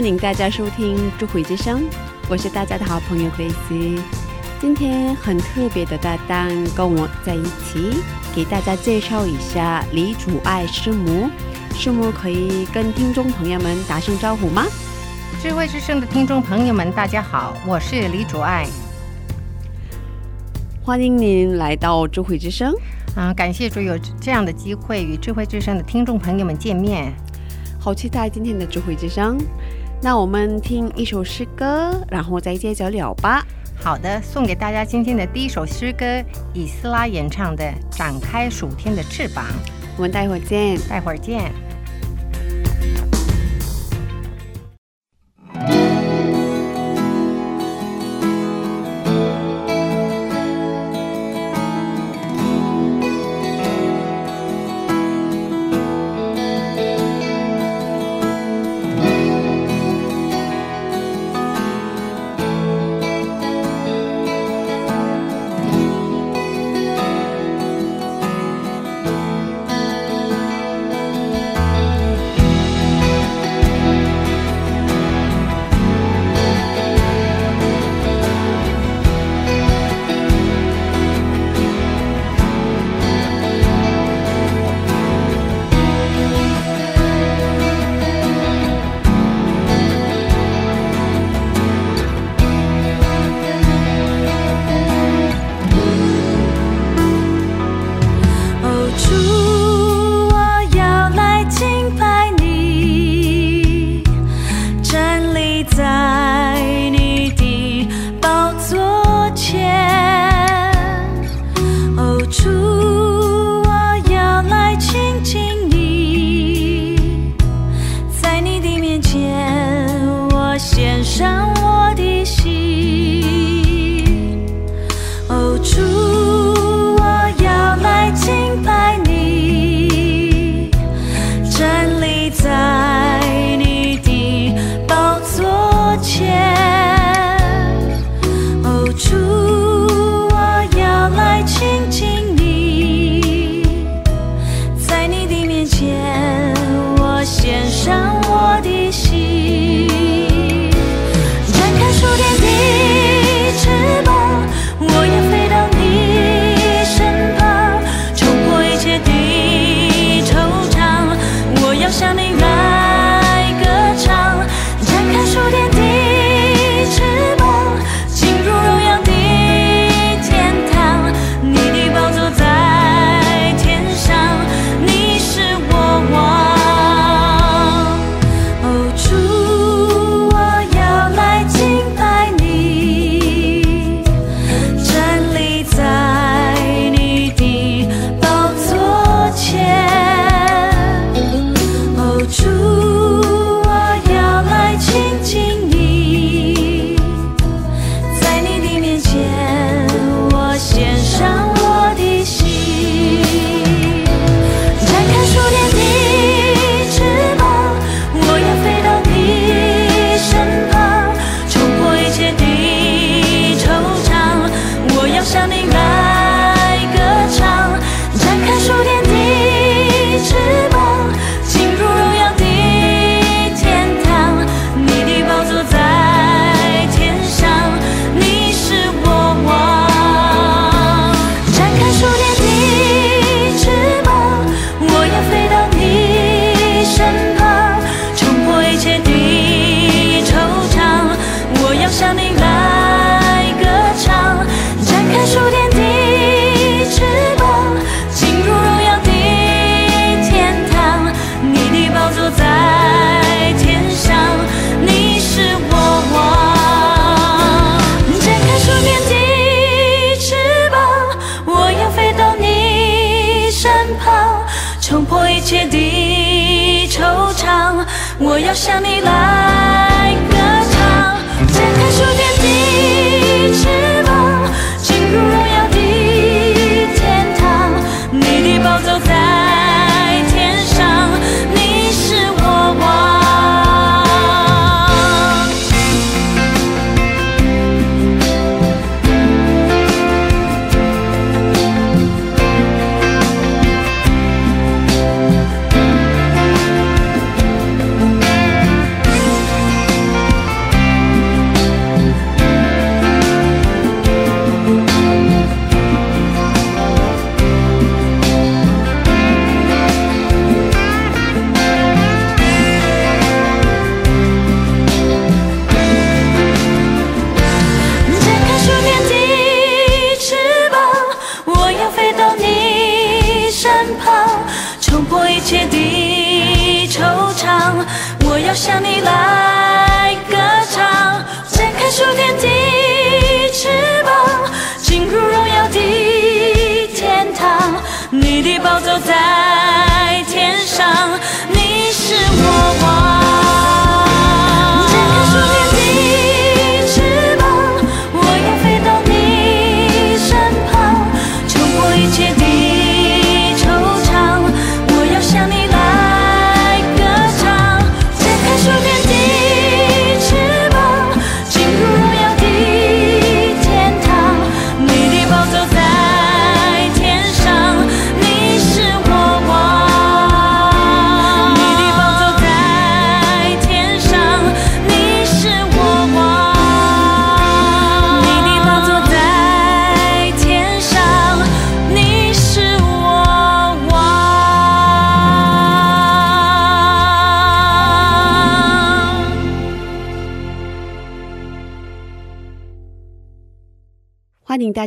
欢迎大家收听《智慧之声》，我是大家的好朋友 Grace。今天很特别的搭档跟我在一起，给大家介绍一下李祖爱师母。师母可以跟听众朋友们打声招呼吗？智慧之声的听众朋友们，大家好，我是李主爱。欢迎您来到智慧之声。啊、感谢主有这样的机会与智慧之声的听众朋友们见面。好期待今天的智慧之声。那我们听一首诗歌，然后再接着聊吧。好的，送给大家今天的第一首诗歌，以斯拉演唱的《展开暑天的翅膀》。我们待会儿见。待会儿见。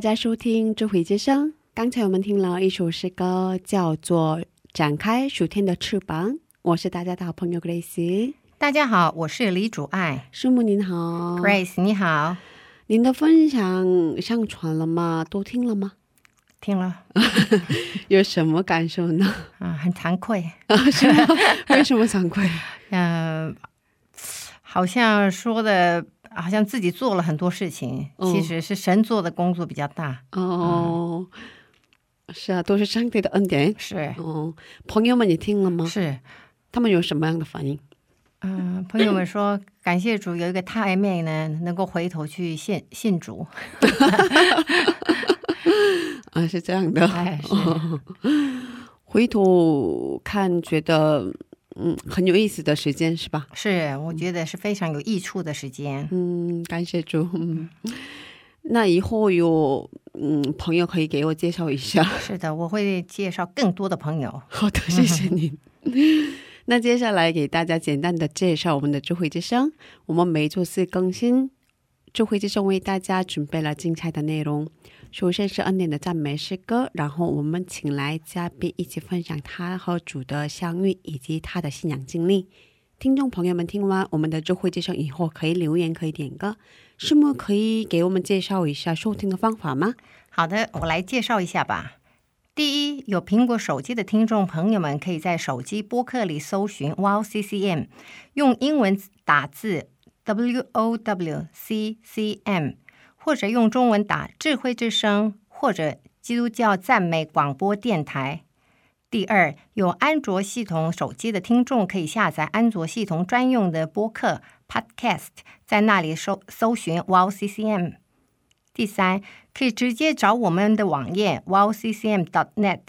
家收听智慧之声。刚才我们听了一首诗歌，叫做《展开暑天的翅膀》。我是大家的好朋友 Grace。大家好，我是李主爱师母您好 Grace，你好，您的分享上传了吗？都听了吗？听了 有什么感受呢？啊，很惭愧啊，是吗？为什么惭愧？嗯、好像说的，好像自己做了很多事情，嗯其实是神做的工作比较大，哦，是啊，都是上帝的恩典。是哦，朋友们你听了吗？是，他们有什么样的反应？嗯、朋友们说感谢主有一个太妹呢，能够回头去信信主，啊，是这样的。哎，是 回头看，觉得嗯很有意思的时间是吧？是，我觉得是非常有益处的时间。嗯，感谢主。嗯，那以后有嗯朋友可以给我介绍一下。是的，我会介绍更多的朋友。好的，谢谢您。那接下来给大家简单的介绍我们的智慧之声。我们每周四更新，智慧之声为大家准备了精彩的内容。首先是恩典的赞美诗歌，然后我们请来嘉宾一起分享他和主的相遇以及他的信仰经历。听众朋友们，听完我们的智慧介绍以后，可以留言，可以点歌。师母可以给我们介绍一下收听的方法吗？好的，我来介绍一下吧。第一，有苹果手机的听众朋友们，可以在手机播客里搜寻 Wow CCM，用英文打字 W O W C C M，或者用中文打智慧之声或者基督教赞美广播电台。第二，有安卓系统手机的听众可以下载安卓系统专用的播客 Podcast，在那里搜搜寻 Wow CCM。第三，可以直接找我们的网页 “Wow C C M dot net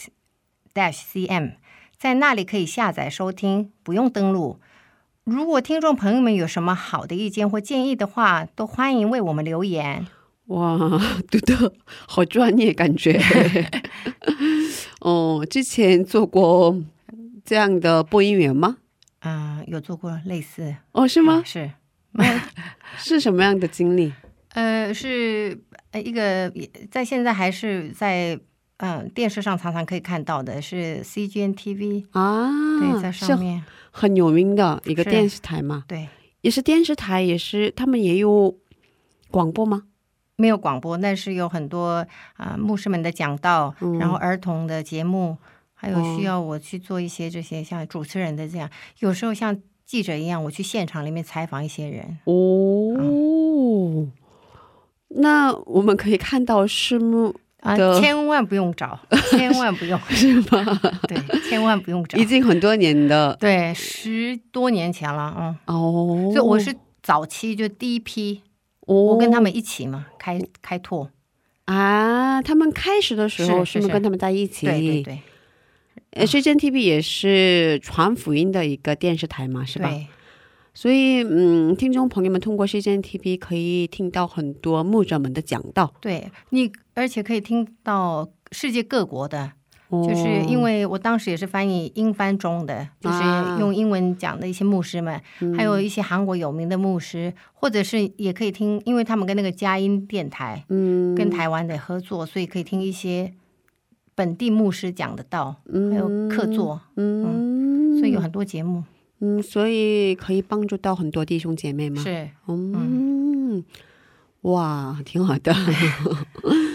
dash cm，在那里可以下载收听，不用登录。如果听众朋友们有什么好的意见或建议的话，都欢迎为我们留言。哇，读的好专业感觉。哦，之前做过这样的播音员吗？嗯、有做过类似哦，是吗？是，是什么样的经历？呃，是呃一个在现在还是在嗯、电视上常常可以看到的是 CGN TV，、啊，对，在上面，很有名的一个电视台嘛，对，也是电视台，也是他们也有广播吗？没有广播，但是有很多啊、牧师们的讲道，嗯。然后儿童的节目，还有哦。需要我去做一些这些像主持人的这样，有时候像记者一样，我去现场里面采访一些人。哦，那我们可以看到师母啊，千万不用找，千万不用，是吗？对，千万不用找。已。经很多年的。对，十多年前了，嗯，哦，所以我是早期就第一批，哦，我跟他们一起嘛，开开拓，啊，他们开始的时候是不是跟他们在一起？对对对。呃，c n TV 也是传福音的一个电视台嘛，是吧？对，所以，嗯，听众朋友们通过 c n TV 可以听到很多牧者们的讲道，对你，而且可以听到世界各国的，哦就是因为我当时也是翻译英翻中的，就是啊。用英文讲的一些牧师们，还有一些韩国有名的牧师，或者是也可以听，因为他们跟那个佳音电台嗯。跟台湾的合作，所以可以听一些本地牧师讲的道，还有客座，嗯，所以有很多节目。嗯，所以可以帮助到很多弟兄姐妹吗？是嗯，哇，挺好的。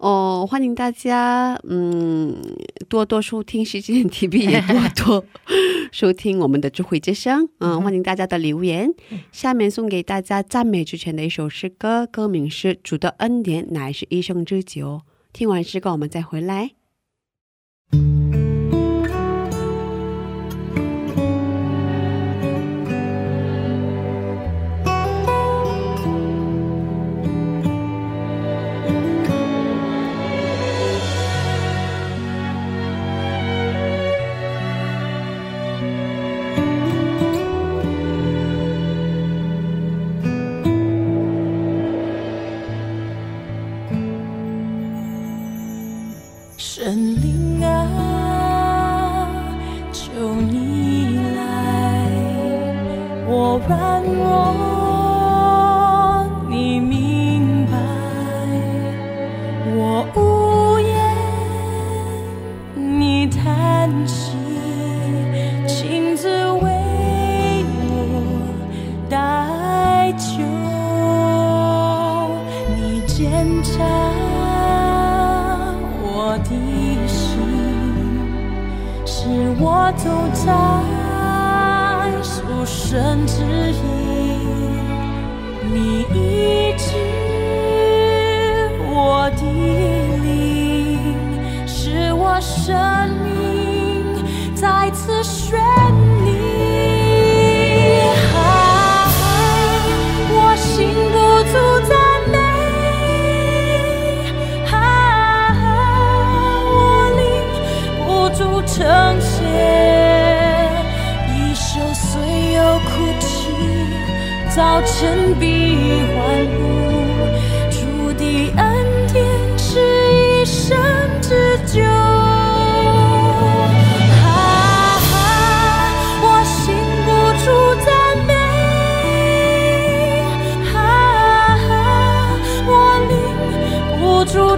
哦，欢迎大家，嗯，多多收听时间 TV，也多 多收听我们的智慧之声。嗯，欢迎大家的留言。下面送给大家赞美之泉的一首诗歌，歌名是《主的恩典乃是一生之久》。听完诗歌，我们再回来。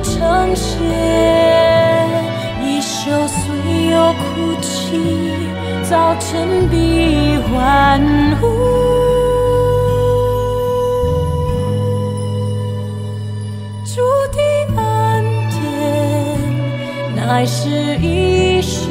不住称谢，一宿虽有哭泣，早晨必欢呼。主的恩典乃是一生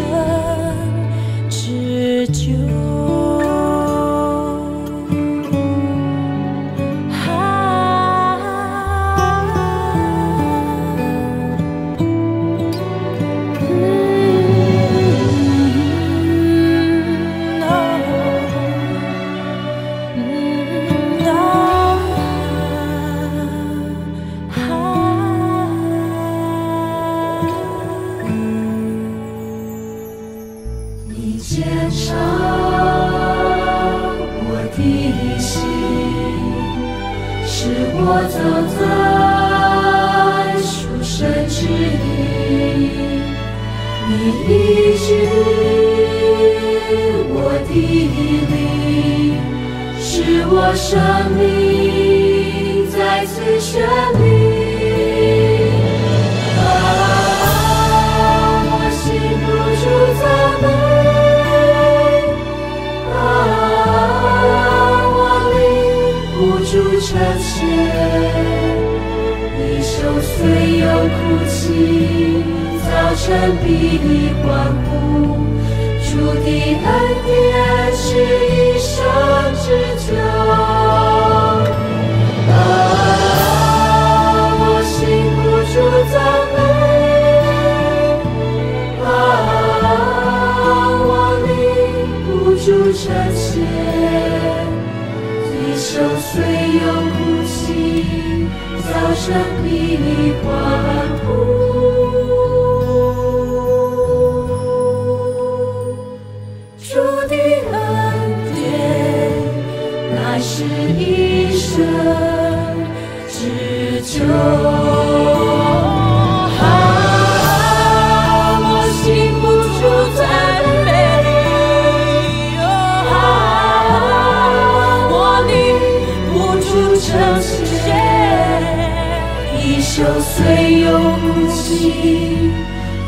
虽有哭泣，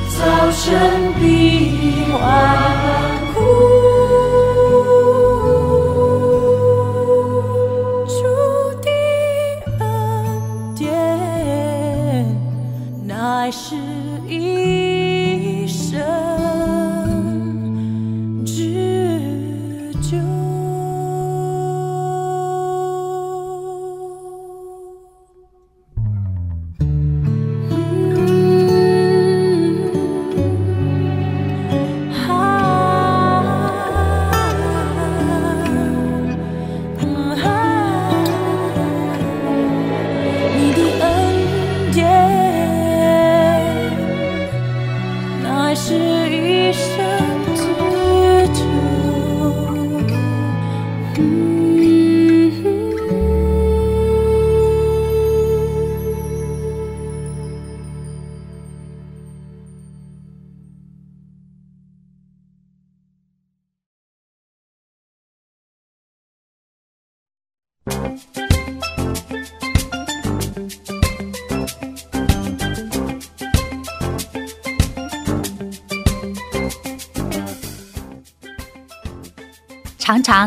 早晨必欢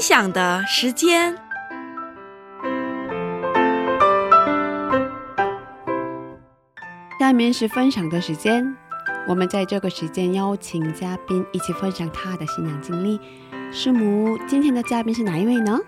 分享的时间。下面是分享的时间，我们在这个时间邀请嘉宾一起分享他的信仰经历。师母，今天的嘉宾是哪一位呢？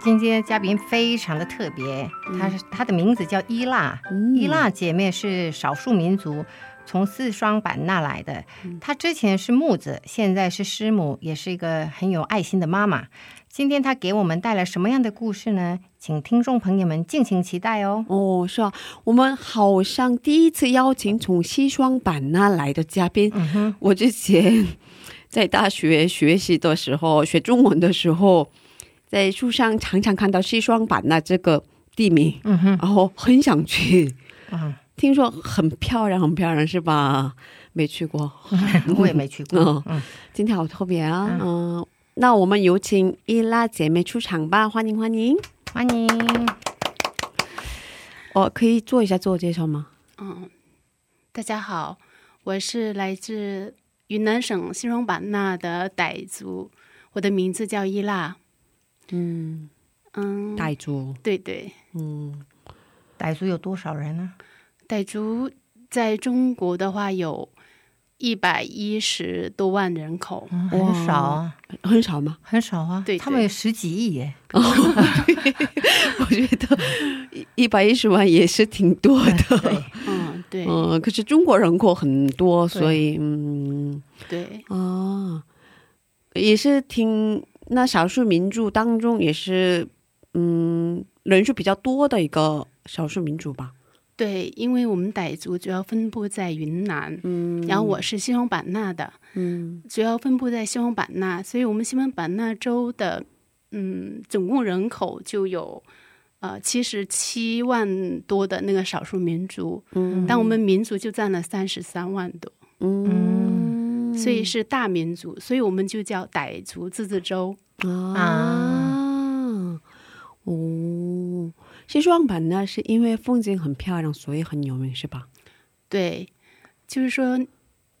今天嘉宾非常的特别，她是她的名字叫伊娜，嗯伊娜姐妹是少数民族，从四双版纳来的。她之前是木子，现在是师母，也是一个很有爱心的妈妈。今天她给我们带来什么样的故事呢？请听众朋友们敬请期待哦。哦，是啊，我们好像第一次邀请从西双版纳来的嘉宾。嗯哼，我之前在大学学习的时候，学中文的时候，在书上常常看到西双版纳这个地名，嗯哼，然后很想去。嗯，听说很漂亮，很漂亮，是吧？没去过，我也没去过嗯。嗯，今天好特别啊。嗯、那我们有请伊拉姐妹出场吧，欢迎欢迎。欢迎。哦，可以做一下自我介绍吗？嗯，大家好，我是来自云南省西双版纳的傣族，我的名字叫伊拉。嗯，嗯，傣族，对对，嗯傣族有多少人呢？傣族在中国的话有一百一十多万人口。嗯很少啊，很少吗？很少啊。对他们有十几亿耶。我觉得一一百一十万也是挺多的。对，嗯，对嗯，可是中国人口很多，所以嗯对，啊，也是挺那少数民族当中也是嗯人数比较多的一个少数民族吧。对，因为我们傣族主要分布在云南，嗯然后我是西双版纳的，嗯主要分布在西双版纳，所以我们西双版纳州的，嗯，总共人口就有呃七十七万多的那个少数民族，嗯但我们民族就占了三十三万多，嗯，所以是大民族，所以我们就叫傣族自治州。啊。哦，西双版纳是因为风景很漂亮，所以很有名，是吧？对，就是说，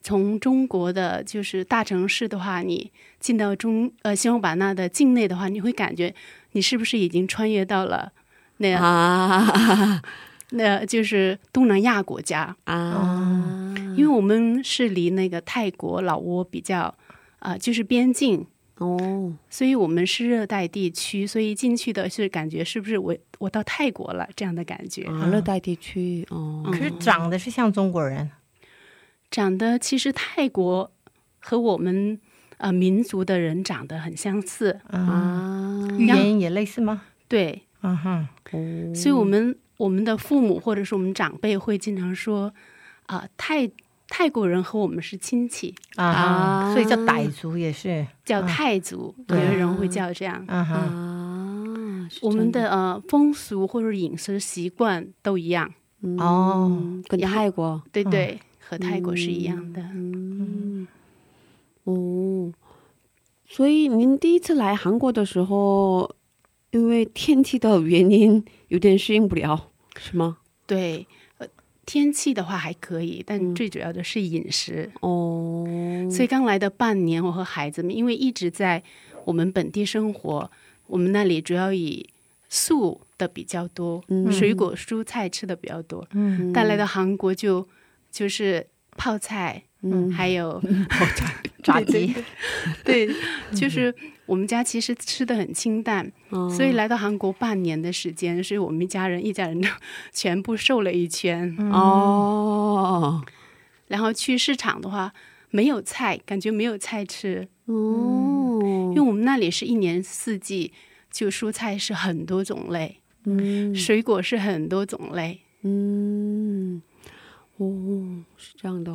从中国的就是大城市的话，你进到中呃西双版纳的境内的话，你会感觉你是不是已经穿越到了那、啊 那就是东南亚国家？啊，因为我们是离那个泰国、老挝比较啊、就是边境。哦，所以我们是热带地区，所以进去的是感觉是不是我我到泰国了这样的感觉？啊，热带地区哦，可是长得是像中国人。长得其实泰国和我们呃民族的人长得很相似，啊，啊，语言也类似吗？对，嗯哼，所以我们我们的父母或者是我们长辈会经常说啊、泰泰国人和我们是亲戚，啊所以叫傣族也是。叫泰族，有对的人会叫这样。啊，我们的呃风俗或者饮食习惯都一样，哦。嗯跟泰国。对对，和泰国是一样的。嗯，哦，所以您第一次来韩国的时候，因为天气的原因有点适应不了，是吗？对，呃，天气的话还可以，但嗯。最主要的是饮食。哦，所以刚来的半年，我和孩子们因为一直在我们本地生活，我们那里主要以素的比较多，嗯。水果、蔬菜吃的比较多。嗯。但来到韩国就就是泡菜，嗯。还有 炸鸡，对，就是我们家其实吃的很清淡，哦所以来到韩国半年的时间，所以我们一家人一家人都全部瘦了一圈。哦。然后去市场的话，没有菜，感觉没有菜吃，哦，因为我们那里是一年四季，就蔬菜是很多种类，嗯。水果是很多种类。嗯，哦，是这样的，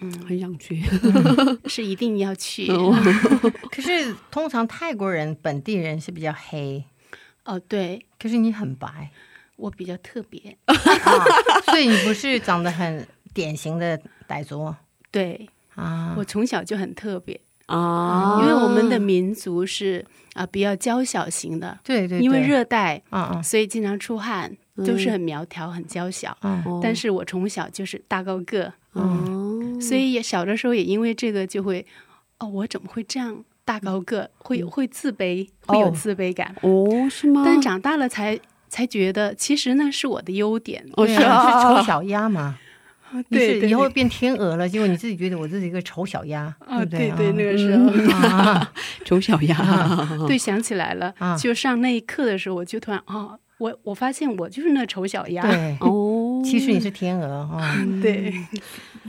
嗯，很想去。是一定要去。哦。可是通常泰国人本地人是比较黑，哦。对。可是你很白。我比较特别，啊，所以你不是长得很典型的傣族？对。啊。我从小就很特别，啊，因为我们的民族是啊、比较娇小型的，对对，因为，热带，嗯嗯。所以经常出汗，都是很苗条、很娇小。但是我从小就是大高个，哦，所以也小的时候也因为这个就会，哦，我怎么会这样大高个？会会自卑，会有哦自卑感。哦，是吗？但长大了才才觉得，其实那是我的优点。哦对是啊 是丑小鸭嘛。你对对以后变天鹅了，结果你自己觉得我自己一个丑小鸭，啊，对不对对，那个时候，嗯 啊丑小鸭，对，想起来了啊，就上那一课的时候，我就突然哦，我我发现我就是那丑小鸭。对，哦，其实你是天鹅啊。对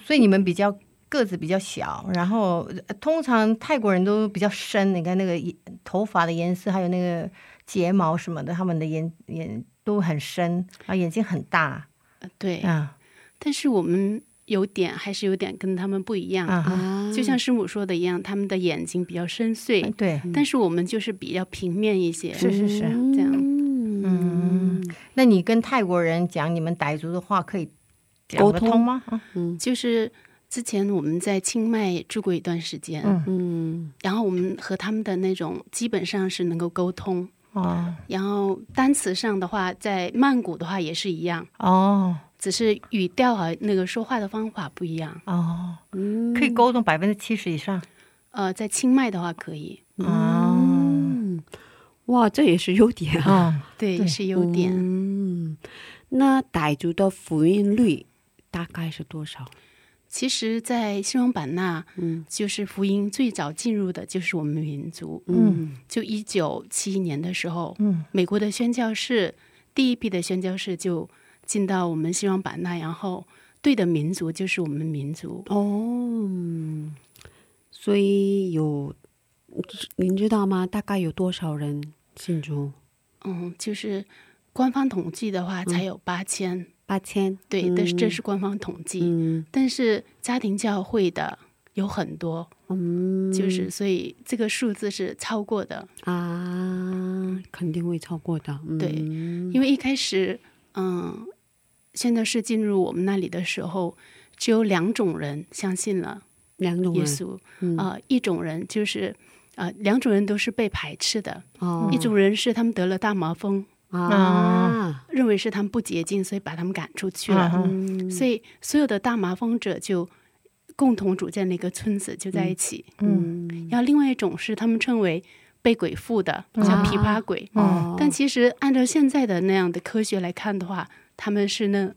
所以你们比较个子比较小，然后呃通常泰国人都比较深，你看那个头发的颜色，还有那个睫毛什么的，他们的眼眼都很深，啊，眼睛很大，对，啊但是我们有点还是有点跟他们不一样，啊就像师母说的一样，他们的眼睛比较深邃，对，但是我们就是比较平面一些。是是是。这样嗯那你跟泰国人讲你们傣族的话，可以沟通吗？啊。嗯。就是之前我们在清迈住过一段时间，嗯。嗯然后我们和他们的那种基本上是能够沟通。哦。然后单词上的话，在曼谷的话也是一样，哦，只是语调和那个说话的方法不一样。哦，嗯。可以沟通百分之七十以上。呃，在清迈的话可以，哦，嗯，哇，这也是优点啊。哦，对，也是优点。嗯，那傣族的复音率大概是多少？其实，在西双版纳，嗯就是福音最早进入的就是我们民族。嗯就一九七一年的时候，嗯美国的宣教士第一批的宣教士就进到我们西双版纳，然后对的民族就是我们民族。哦，嗯所以有您知道吗？大概有多少人信主？嗯，就是官方统计的话，才有八千、八千。对，嗯但是这是官方统计。嗯但是家庭教会的有很多，嗯，就是所以这个数字是超过的。啊，肯定会超过的。嗯、对因为一开始，嗯，现在是进入我们那里的时候，只有两种人相信了两种耶稣。嗯呃，一种人就是，呃，两种人都是被排斥的。哦。一种人是他们得了大麻风，啊，认为是他们不洁净，所以把他们赶出去了。嗯所以所有的大麻风者就共同组建了一个村子，就在一起。嗯。然后另外一种是他们称为被鬼附的，叫琵琶鬼。哦，但其实按照现在的那样的科学来看的话，他们是那，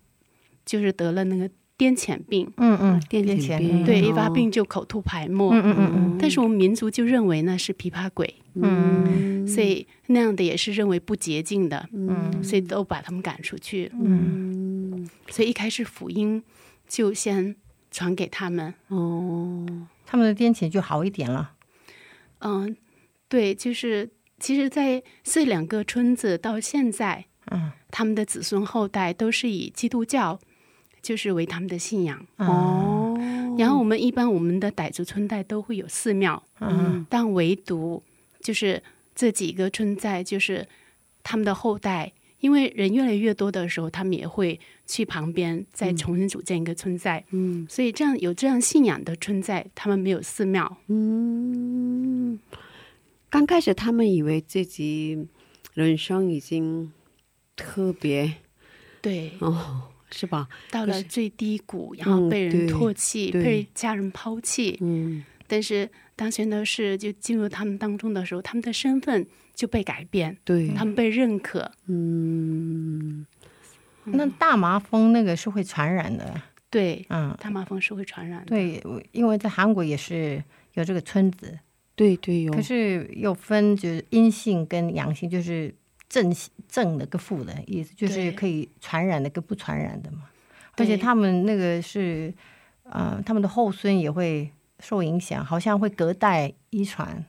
就是得了那个癫痫病，嗯嗯，癫痫痫病。对，哦。一发病就口吐白沫。嗯嗯嗯但是我们民族就认为那是琵琶鬼，嗯。所以那样的也是认为不洁净的，嗯。所以都把他们赶出去。嗯。所以一开始福音就先传给他们。哦。他们的癫痫就好一点了。嗯，对，就是其实，在这两个村子到现在，嗯。他们的子孙后代都是以基督教就是为他们的信仰。嗯哦，然后我们一般我们的傣族村寨都会有寺庙，嗯但唯独就是这几个村寨就是他们的后代。因为人越来越多的时候，他们也会去旁边再重新组建一个村寨，嗯。所以这样有这样信仰的村寨，他们没有寺庙，嗯，刚开始他们以为自己人生已经特别对，哦，是吧？到了最低谷，然后被人唾弃，对被家人抛弃。嗯但是当宣道士就进入他们当中的时候，他们的身份就被改变，对，他们被认可。嗯那大麻风那个是会传染的。对，嗯，大麻风是会传染的。对，因为在韩国也是有这个村子，对对有，可是又分就是阴性跟阳性，就是正正的跟负的意思，就是可以传染的跟不传染的嘛。而且他们那个是，呃，他们的后孙也会受影响，好像会隔代遗传，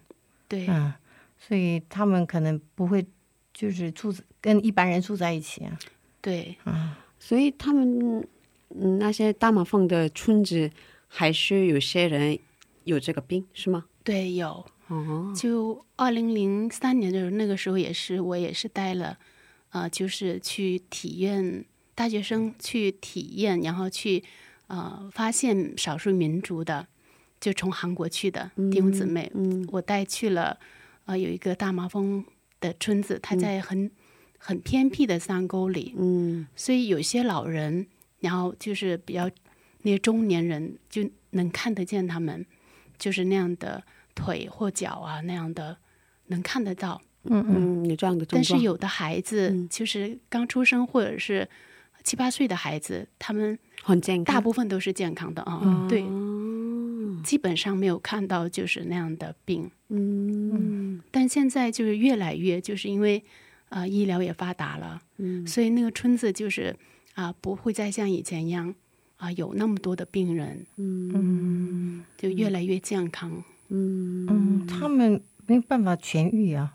对嗯，所以他们可能不会就是住跟一般人住在一起啊，对嗯，所以他们嗯那些大马蜂的村子，还是有些人有这个病，是吗？对，有。哦，就二零零三年的时候，那个时候也是我也是带了，呃，就是去体验大学生去体验，然后去呃发现少数民族的，就从韩国去的弟兄姊妹，嗯。我带去了呃有一个大麻风的村子，它在很、很偏僻的山沟里，嗯。所以有些老人，然后就是比较那些中年人就能看得见他们，就是那样的腿或脚啊那样的能看得到。嗯嗯。嗯，有这样的症状，但是有的孩子嗯。就是刚出生或者是七八岁的孩子，他们很健康，大部分都是健康的啊、对，哦基本上没有看到就是那样的病。嗯。但现在就是越来越，就是因为呃医疗也发达了，嗯。所以那个村子就是啊、不会再像以前一样啊、有那么多的病人，嗯就越来越健康。嗯。嗯，他们没有办法痊愈啊，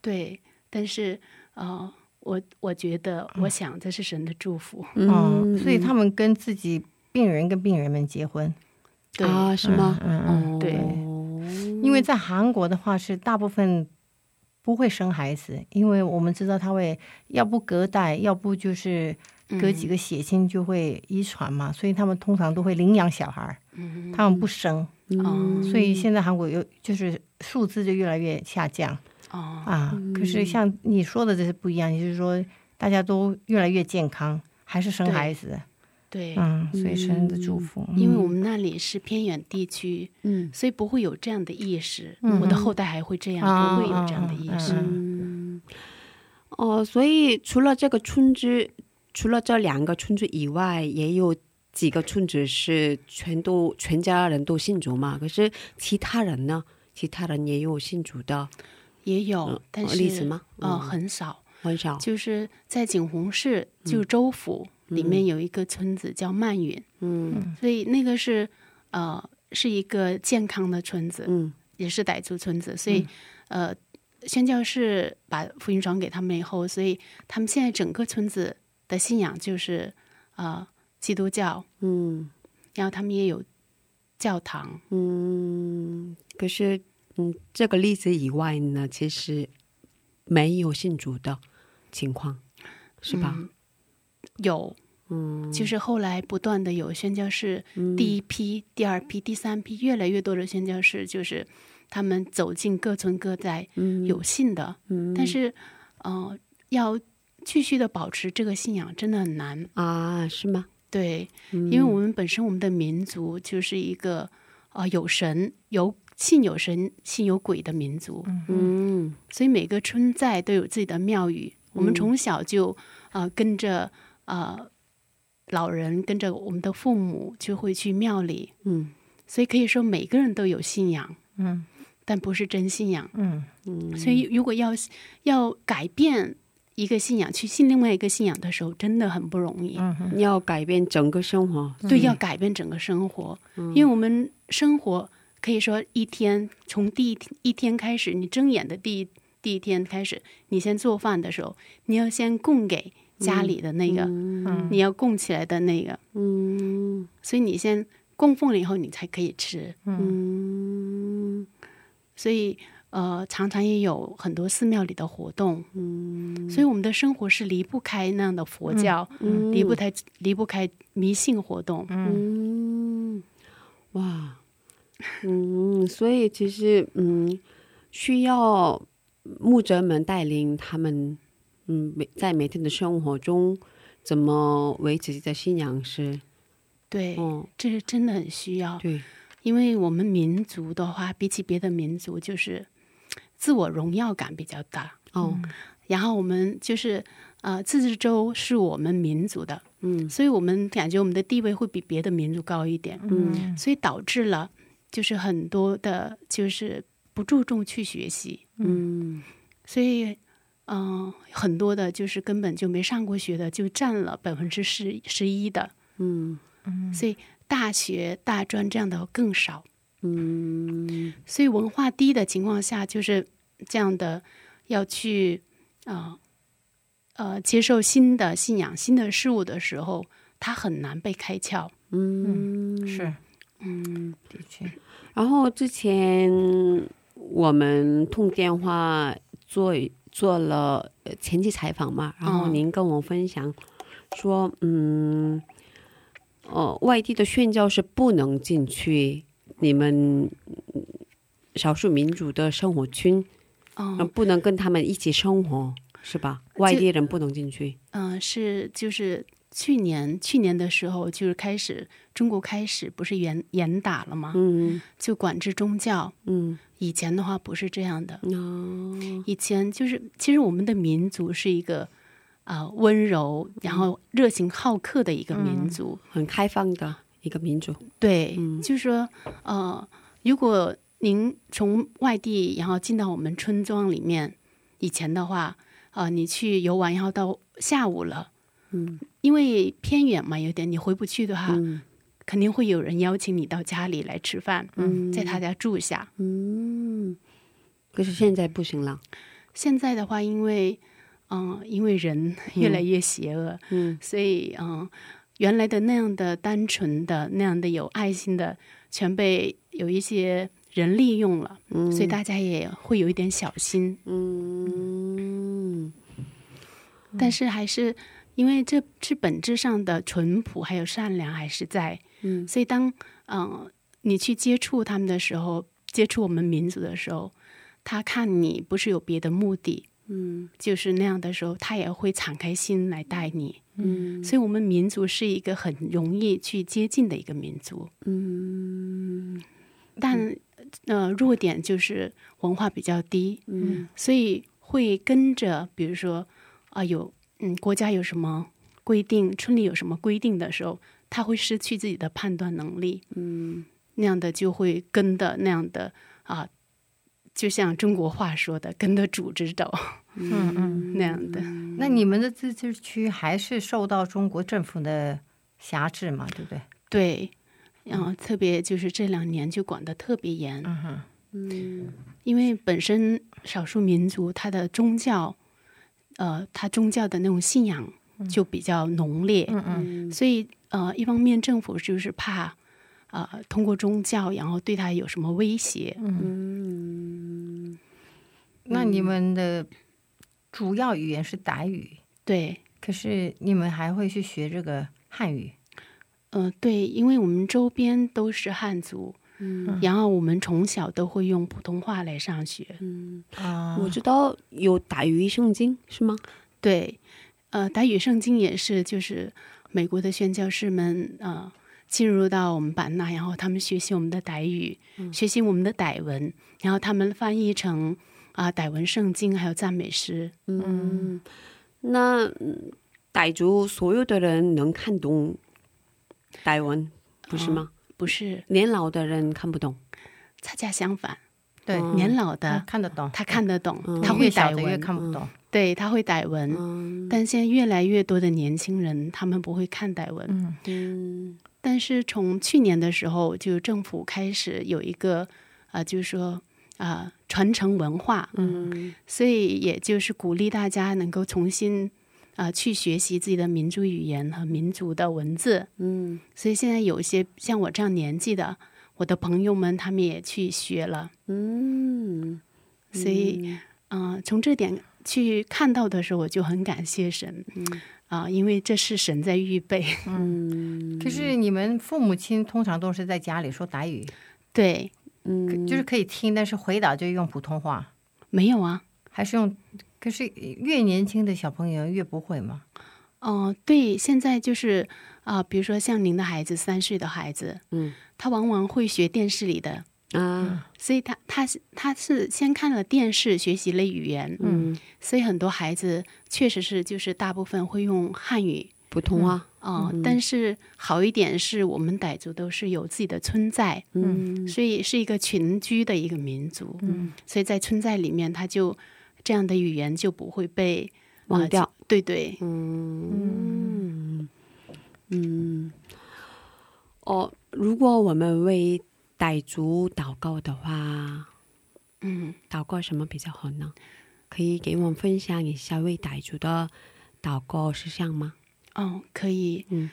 对，但是呃，我我觉得，我想这是神的祝福。嗯，所以他们跟自己病人跟病人们结婚，对，啊，是吗？嗯对。因为在韩国的话是大部分不会生孩子，因为我们知道他会要不隔代，要不就是隔几个血亲就会遗传嘛，所以他们通常都会领养小孩，嗯。他们不生，哦所以现在韩国又就是数字就越来越下降哦，啊。可是像你说的这是不一样，也就是说大家都越来越健康，还是生孩子，对，嗯，所以生的祝福，因为我们那里是偏远地区，嗯所以不会有这样的意识。嗯我的后代还会这样，啊不会有这样的意识。嗯嗯，哦，所以除了这个村支，除了这两个村支以外，也有几个村子是全都全家人都信主嘛。可是其他人呢？其他人也有信主的，也有，嗯但是例子吗呃，嗯很少。很少。就是在景洪市，就州府、里面有一个村子叫曼云，嗯所以那个是呃是一个健康的村子，嗯也是傣族村子，所以、呃宣教士把福音传给他们以后，所以他们现在整个村子的信仰就是呃基督教，嗯然后他们也有教堂，嗯。可是，嗯，这个例子以外呢，其实没有信主的情况，是吧？嗯有，嗯，就是后来不断的有宣教士，第一批、第二批、第三批，越来越多的宣教士，就是他们走进各村各寨，嗯有信的，嗯但是，呃，要继续的保持这个信仰真的很难。啊，是吗？对，嗯。因为我们本身我们的民族就是一个呃有神有信有神信有鬼的民族，嗯。所以每个村寨都有自己的庙宇。我们从小就呃跟着呃老人跟着我们的父母就会去庙里，嗯。所以可以说每个人都有信仰，嗯。但不是真信仰。嗯。嗯，所以如果要要改变一个信仰，去信另外一个信仰的时候，真的很不容易。嗯要改变整个生活。对，要改变整个生活，嗯。因为我们生活可以说一天从第一天一天开始，你睁眼的第一第一天开始，你先做饭的时候，你要先供给家里的那个，嗯。你要供起来的那个，嗯。所以你先供奉了以后，你才可以吃。嗯。所以呃，常常也有很多寺庙里的活动，嗯所以我们的生活是离不开那样的佛教，嗯离不开离不开迷信活动。嗯，哇，嗯，所以其实嗯，需要牧者们带领他们，嗯，每在每天的生活中怎么维持自己的信仰是，对，哦，这是真的很需要。对，因为我们民族的话，比起别的民族，就是自我荣耀感比较大。哦，然后我们就是呃，自治州是我们民族的，嗯。所以我们感觉我们的地位会比别的民族高一点，嗯。所以导致了就是很多的，就是不注重去学习，嗯。所以嗯、呃很多的就是根本就没上过学的，就占了百分之十十一的，嗯。所以大学、大专这样的更少。嗯。所以文化低的情况下，就是这样的，要去呃呃接受新的信仰、新的事物的时候，它很难被开窍。嗯，是。嗯，的确，然后之前我们通电话做做了呃前期采访嘛，然后嗯。您跟我分享说，嗯，呃，外地的宣教是不能进去你们嗯少数民族的生活圈，嗯呃不能跟他们一起生活，是吧？外地人不能进去。嗯、是就是去年去年的时候，就是开始中国开始不是严严打了吗？嗯就管制宗教。嗯，以前的话不是这样的，哦，以前就是其实我们的民族是一个啊、呃温柔，然后热情好客的一个民族。很开放的一个民族。对，嗯。就是说，呃，如果您从外地然后进到我们村庄里面，以前的话，呃，你去游玩，然后到下午了，嗯。因为偏远嘛，有点你回不去的话，嗯。肯定会有人邀请你到家里来吃饭，嗯。在他家住下。嗯，可是现在不行了。现在的话，因为嗯、因为人越来越邪恶，嗯。所以嗯、原来的那样的单纯的、那样的有爱心的，全被有一些人利用了，嗯，所以大家也会有一点小心。嗯。但是还是因为这是本质上的淳朴还有善良还是在，嗯。所以当嗯、你去接触他们的时候，接触我们民族的时候，他看你不是有别的目的，嗯，就是那样的时候，他也会敞开心来带你。嗯。所以，我们民族是一个很容易去接近的一个民族，嗯。但呃，弱点就是文化比较低，嗯。所以会跟着，比如说啊、有嗯国家有什么规定，村里有什么规定的时候，他会失去自己的判断能力，嗯。那样的就会跟的那样的啊、就像中国话说的，跟着主子走 嗯嗯。那样的。那你们的自治区还是受到中国政府的辖制嘛？对不对？对，然后特别就是这两年就管得特别严，嗯哼，嗯因为本身少数民族他的宗教，呃，他宗教的那种信仰就比较浓烈，嗯嗯所以呃，一方面政府就是怕，呃，通过宗教然后对他有什么威胁，嗯那你们的主要语言是傣语，对，可是你们还会去学这个汉语？呃，对，因为我们周边都是汉族，嗯。然后我们从小都会用普通话来上学，嗯，啊。我知道有傣语圣经是吗？对，呃，傣语圣经也是，就是美国的宣教士们呃进入到我们版纳，然后他们学习我们的傣语，学习我们的傣文，然后他们翻译成啊、傣文圣经，还有赞美诗。嗯，那嗯傣族所有的人能看懂傣文，不是吗？不是，年老的人看不懂。恰恰相反，对，嗯年老的、他看得懂，他看得懂，嗯他会傣文，看不懂。对，他会傣文。嗯但现在越来越多的年轻人，他们不会看傣文。嗯嗯但是从去年的时候，就政府开始有一个啊、就是说啊、传承文化，嗯。所以也就是鼓励大家能够重新啊、去学习自己的民族语言和民族的文字。嗯。所以现在有一些像我这样年纪的我的朋友们，他们也去学了。嗯，所以，啊、从这点去看到的时候，我就很感谢神，啊、因为这是神在预备。嗯。可是你们父母亲通常都是在家里说傣语，对，嗯就是可以听，但是回答就用普通话，没有啊，还是用。可是越年轻的小朋友越不会嘛。哦、对，现在就是啊、比如说像您的孩子，三岁的孩子，嗯他往往会学电视里的，啊所以他他是他是先看了电视学习了语言，嗯所以很多孩子确实是就是大部分会用汉语。普通话哦、但是好一点是我们傣族都是有自己的村寨，嗯。所以是一个群居的一个民族，嗯，所以在村寨里面，他就这样的语言就不会被忘掉。呃对对，嗯。嗯。哦，如果我们为傣族祷告的话，嗯，祷告什么比较好呢？可以给我们分享一下为傣族的祷告事项吗？哦，可以，嗯。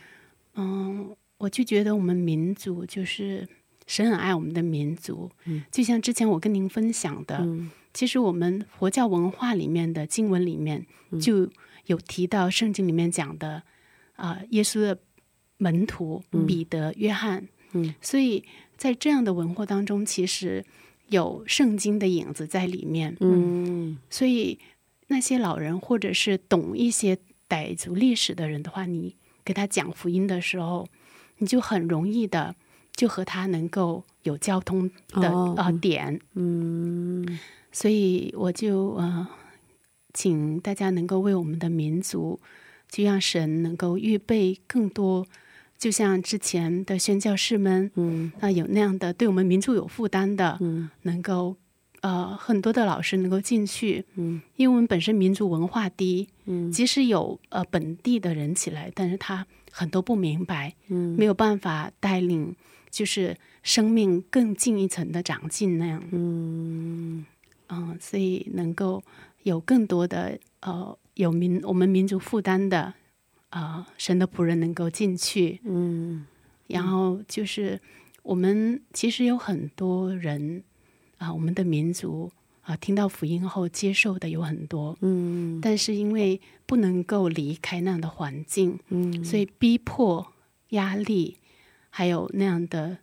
嗯，我就觉得我们民族就是神很爱我们的民族，嗯，就像之前我跟您分享的，嗯。其实我们佛教文化里面的经文里面就有提到圣经里面讲的啊、耶稣的门徒彼得、约翰，嗯，所以在这样的文化当中，其实有圣经的影子在里面，嗯。所以那些老人或者是懂一些傣族历史的人的话，你给他讲福音的时候，你就很容易的就和他能够有交通的哦啊、点，嗯。所以我就呃，请大家能够为我们的民族，就让神能够预备更多，就像之前的宣教士们嗯。啊、有那样的对我们民族有负担的，嗯。能够呃很多的老师能够进去，嗯。因为我们本身民族文化低，嗯。即使有呃本地的人起来，但是他很多不明白，嗯。没有办法带领，就是生命更进一层的长进那样。嗯。嗯，所以能够有更多的呃有民我们民族负担的呃神的仆人能够进去，嗯。然后就是我们其实有很多人啊、我们的民族啊、听到福音后接受的有很多，嗯。但是因为不能够离开那样的环境，嗯。所以逼迫、压力还有那样的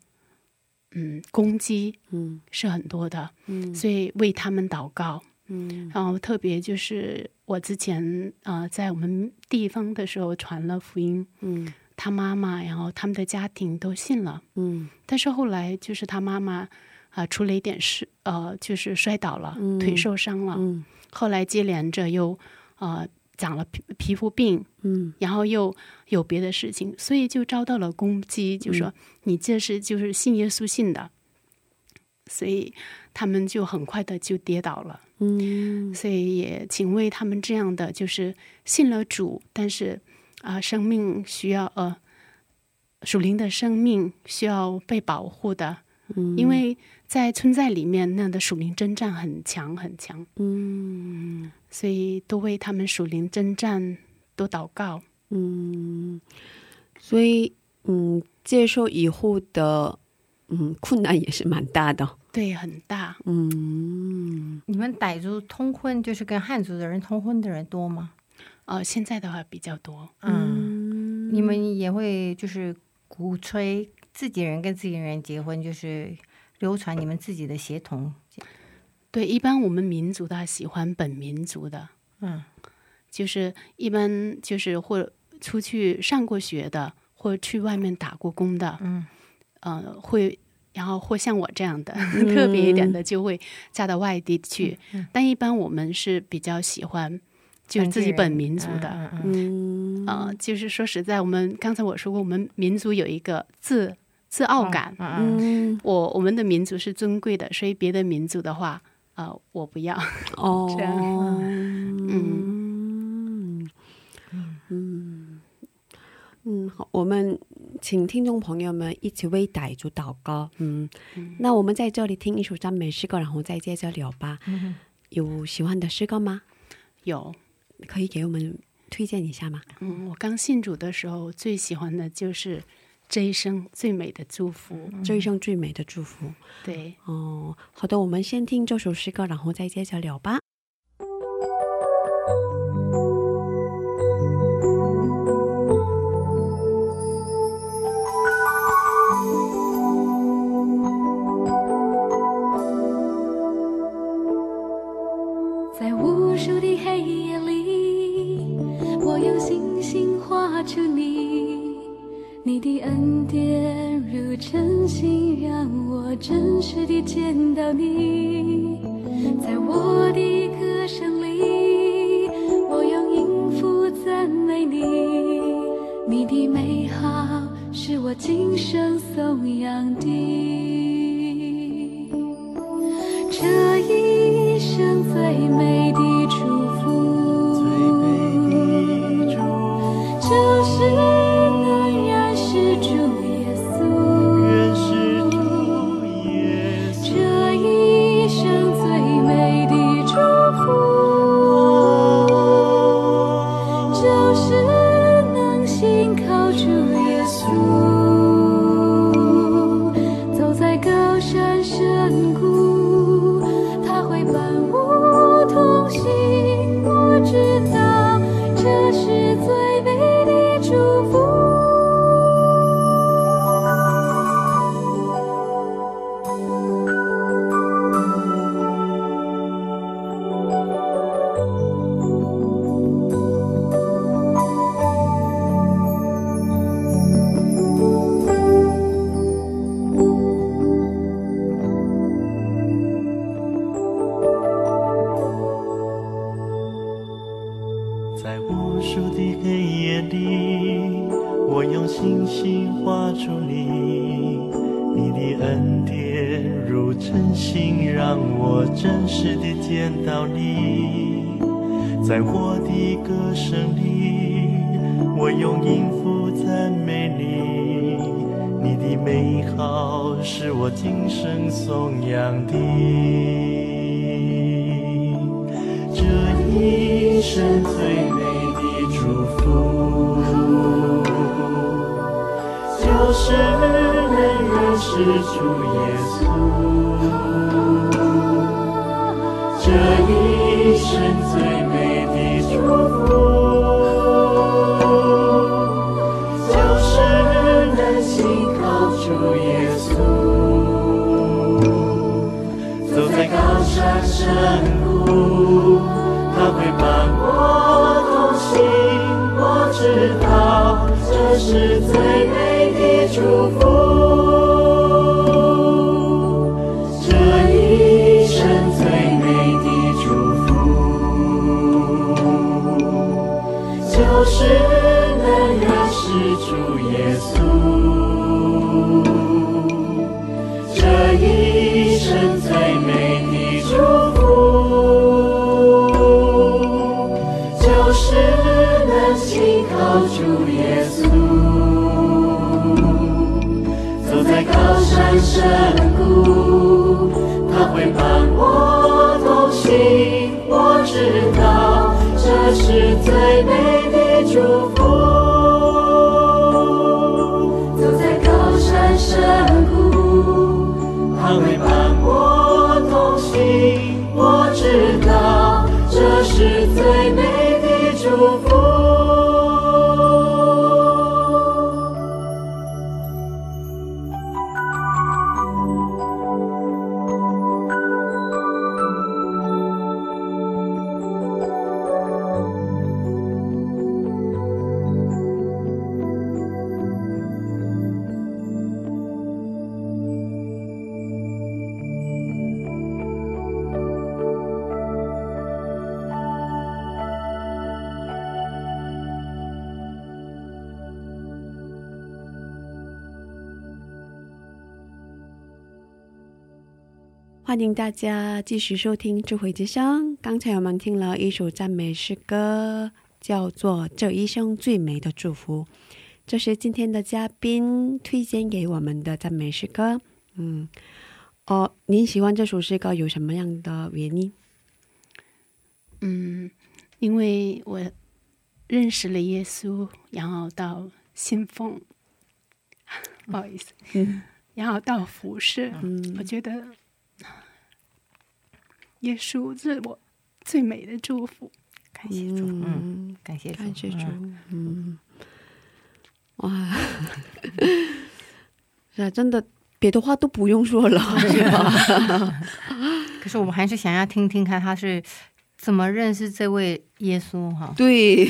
嗯攻击嗯。是很多的，嗯。所以为他们祷告。嗯，然后特别就是我之前啊、呃在我们地方的时候传了福音，嗯。他妈妈，然后他们的家庭都信了，嗯。但是后来就是他妈妈啊、出了一点事，呃，就是摔倒了，嗯腿受伤了，嗯后来接连着又呃长了皮皮肤病，嗯然后又有别的事情，所以就遭到了攻击，就说你这是就是信耶稣信的，所以他们就很快的就跌倒了。嗯所以也请为他们这样的就是信了主，但是啊、生命需要呃属灵的生命需要被保护的，嗯因为在村寨里面那样的属灵征战很强很强，嗯所以都为他们属灵征战多祷告。嗯，所以嗯，接受以后的嗯困难也是蛮大的。对，很大。嗯你们傣族通婚就是跟汉族的人通婚的人多吗？呃，现在的话比较多。嗯，嗯你们也会就是鼓吹自己人跟自己人结婚，就是流传你们自己的协同。对，一般我们民族的喜欢本民族的，嗯就是一般就是或出去上过学的，或去外面打过工的，嗯呃，会，然后或像我这样的、特别一点的，就会嫁到外地去。嗯但一般我们是比较喜欢就是自己本民族的。嗯嗯嗯嗯呃，就是说实在，我们刚才我说过，我们民族有一个自自傲感。嗯嗯嗯我我们的民族是尊贵的，所以别的民族的话，呃，我不要。哦 这样嗯嗯嗯，好，我们请听众朋友们一起为傣族祷告。嗯，那我们在这里听一首赞美诗歌，然后再接着聊吧。嗯有喜欢的诗歌吗？有，可以给我们推荐一下吗？嗯，我刚信主的时候，最喜欢的就是这一生最美的祝福。这一生最美的祝福。对，哦，好的，我们先听这首诗歌，然后再接着聊吧。你的恩典如晨星，让我真实地见到你。在我的歌声里，我用音符赞美你，你的美好是我今生颂扬的。这一生最美的在欢迎大家继续收听智慧之声。刚才我们听了一首赞美诗歌，叫做《这一生最美的祝福》，这是今天的嘉宾推荐给我们的赞美诗歌。嗯，哦，您喜欢这首诗歌有什么样的原因？嗯，因为我认识了耶稣，然后到信奉，不好意思，嗯然后到服侍，嗯我觉得耶稣是我最美的祝福。感谢主，嗯，感谢主，感谢主嗯，嗯，哇，是啊，真的，别的话都不用说了，是吧？可是我们还是想要听听看他是怎么认识这位耶稣哈。对，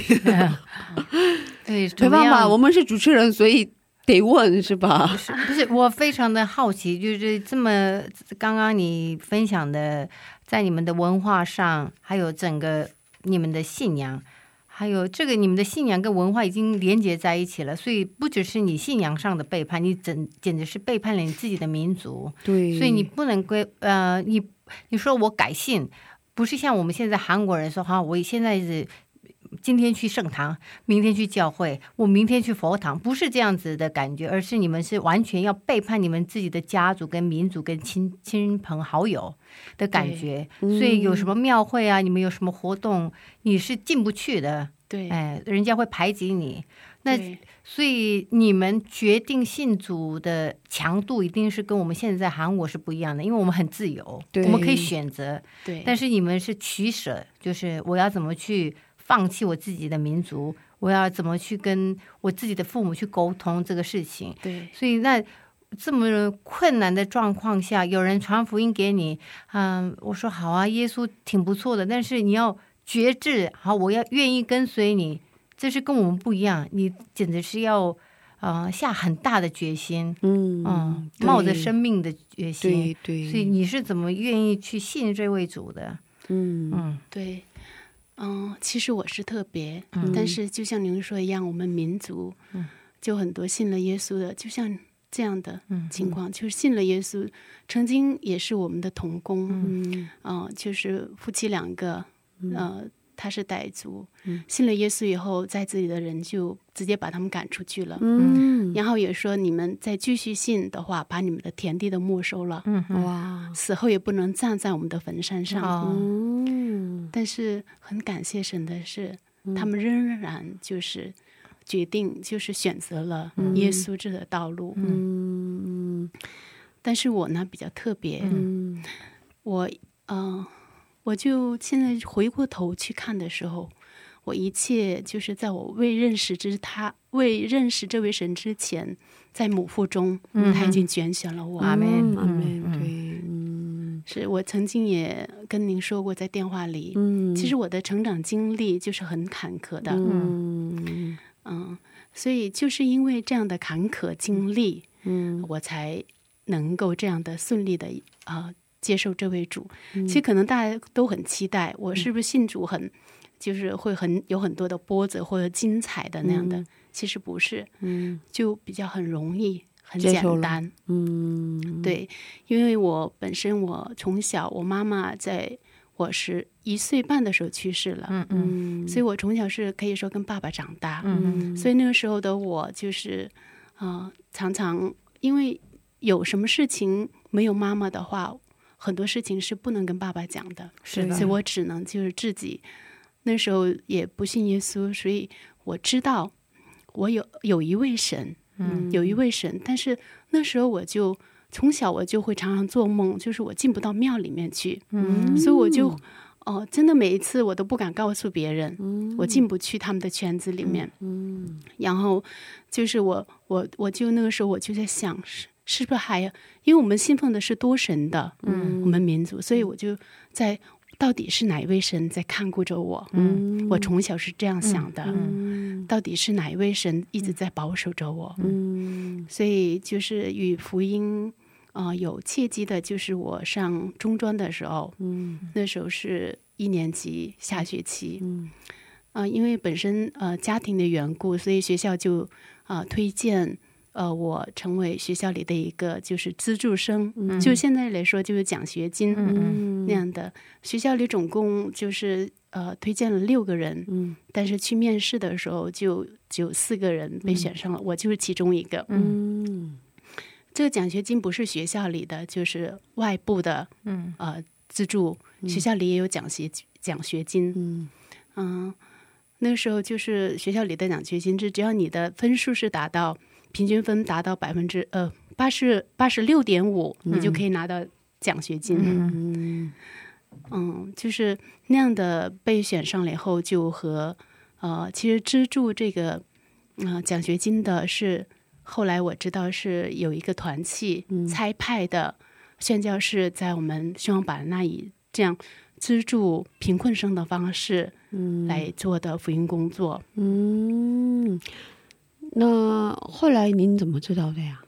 对，没办法，我们是主持人，所以得问，是吧？不是我非常的好奇，就是这么刚刚你分享的，在你们的文化上，还有整个你们的信仰，还有这个你们的信仰跟文化已经连接在一起了，所以不只是你信仰上的背叛，你整简直是背叛了你自己的民族。对，所以你不能归呃，你你说我改信，不是像我们现在韩国人说哈，我现在是今天去圣堂，明天去教会，我明天去佛堂，不是这样子的感觉，而是你们是完全要背叛你们自己的家族、跟民族、跟亲亲朋好友的感觉。嗯所以有什么庙会啊，你们有什么活动，你是进不去的，对，哎，人家会排挤你。那所以你们决定信主的强度一定是跟我们现在韩国是不一样的，因为我们很自由，对。我们可以选择，对，但是你们是取舍，就是我要怎么去放弃我自己的民族，我要怎么去跟我自己的父母去沟通这个事情。对所以那这么困难的状况下，有人传福音给你，嗯，我说好啊，耶稣挺不错的，但是你要觉志，好，我要愿意跟随你，这是跟我们不一样，你简直是要呃下很大的决心，嗯嗯，冒着生命的决心。对对，所以你是怎么愿意去信这位主的？嗯嗯对，嗯，其实我是特别，嗯。但是就像您说一样，我们民族嗯。就很多信了耶稣的，就像这样的嗯情况，就是信了耶稣，曾经也是我们的童工，嗯。嗯、就是夫妻两个，呃，他是傣族，嗯。信了耶稣以后，在这里的人就直接把他们赶出去了。嗯，然后也说，你们再继续信的话，把你们的田地都没收了，嗯嗯哇，死后也不能葬在我们的坟山上。哦嗯。但是很感谢神的是，他们仍然就是决定，就是选择了耶稣这个道路。嗯。但是我呢比较特别，嗯。我呃，我就现在回过头去看的时候，我一切就是在我未认识之他未认识这位神之前，在母腹中，嗯。他已经拣选了我。阿门。阿门，嗯对，嗯是我曾经也跟您说过，在电话里，嗯，其实我的成长经历就是很坎坷的，嗯。嗯，所以就是因为这样的坎坷经历，嗯。我才能够这样的顺利的啊、呃接受这位主。嗯。其实可能大家都很期待，我是不是信主很，就是会很有很多的波折或者精彩的那样的。其实不是，嗯。就比较很容易，很简单。嗯，对，因为我本身我从小我妈妈在我是一岁半的时候去世了，嗯嗯嗯，所以我从小是可以说跟爸爸长大。嗯所以那个时候的我就是，啊、常常因为有什么事情没有妈妈的话，很多事情是不能跟爸爸讲的，是的所以我只能就是自己。那时候也不信耶稣，所以我知道我有有一位神，嗯有一位神，但是那时候我就从小我就会常常做梦，就是我进不到庙里面去，嗯。所以我就哦、真的每一次我都不敢告诉别人，嗯我进不去他们的圈子里面。嗯。然后就是我我我就那个时候我就在想，是是不是还有，因为我们信奉的是多神的，嗯我们民族，所以我就在到底是哪一位神在看顾着我？嗯。我从小是这样想的，嗯到底是哪一位神一直在保守着我？嗯。所以就是与福音啊、呃有契机的，就是我上中专的时候，嗯。那时候是一年级下学期，嗯。啊、因为本身呃家庭的缘故，所以学校就啊、推荐呃我成为学校里的一个就是资助生，就现在来说就是奖学金、嗯那样的。学校里总共就是呃推荐了六个人，嗯。但是去面试的时候就只有四个人被选上了，我就是其中一个。嗯。这个奖学金不是学校里的，就是外部的嗯。呃资助，学校里也有奖学奖学金。嗯。嗯，那个时候就是学校里的奖学金是，只要你的分数是达到平均分达到百分之呃八十八十六点五，你就可以拿到奖学金。嗯嗯，就是那样的被选上了以后，就和呃，其实资助这个呃奖学金的是后来我知道是有一个团契差派的宣教士在我们希望版那以这样资助贫困生的方式嗯。来做的福音工作。嗯，那后来您怎么知道的呀？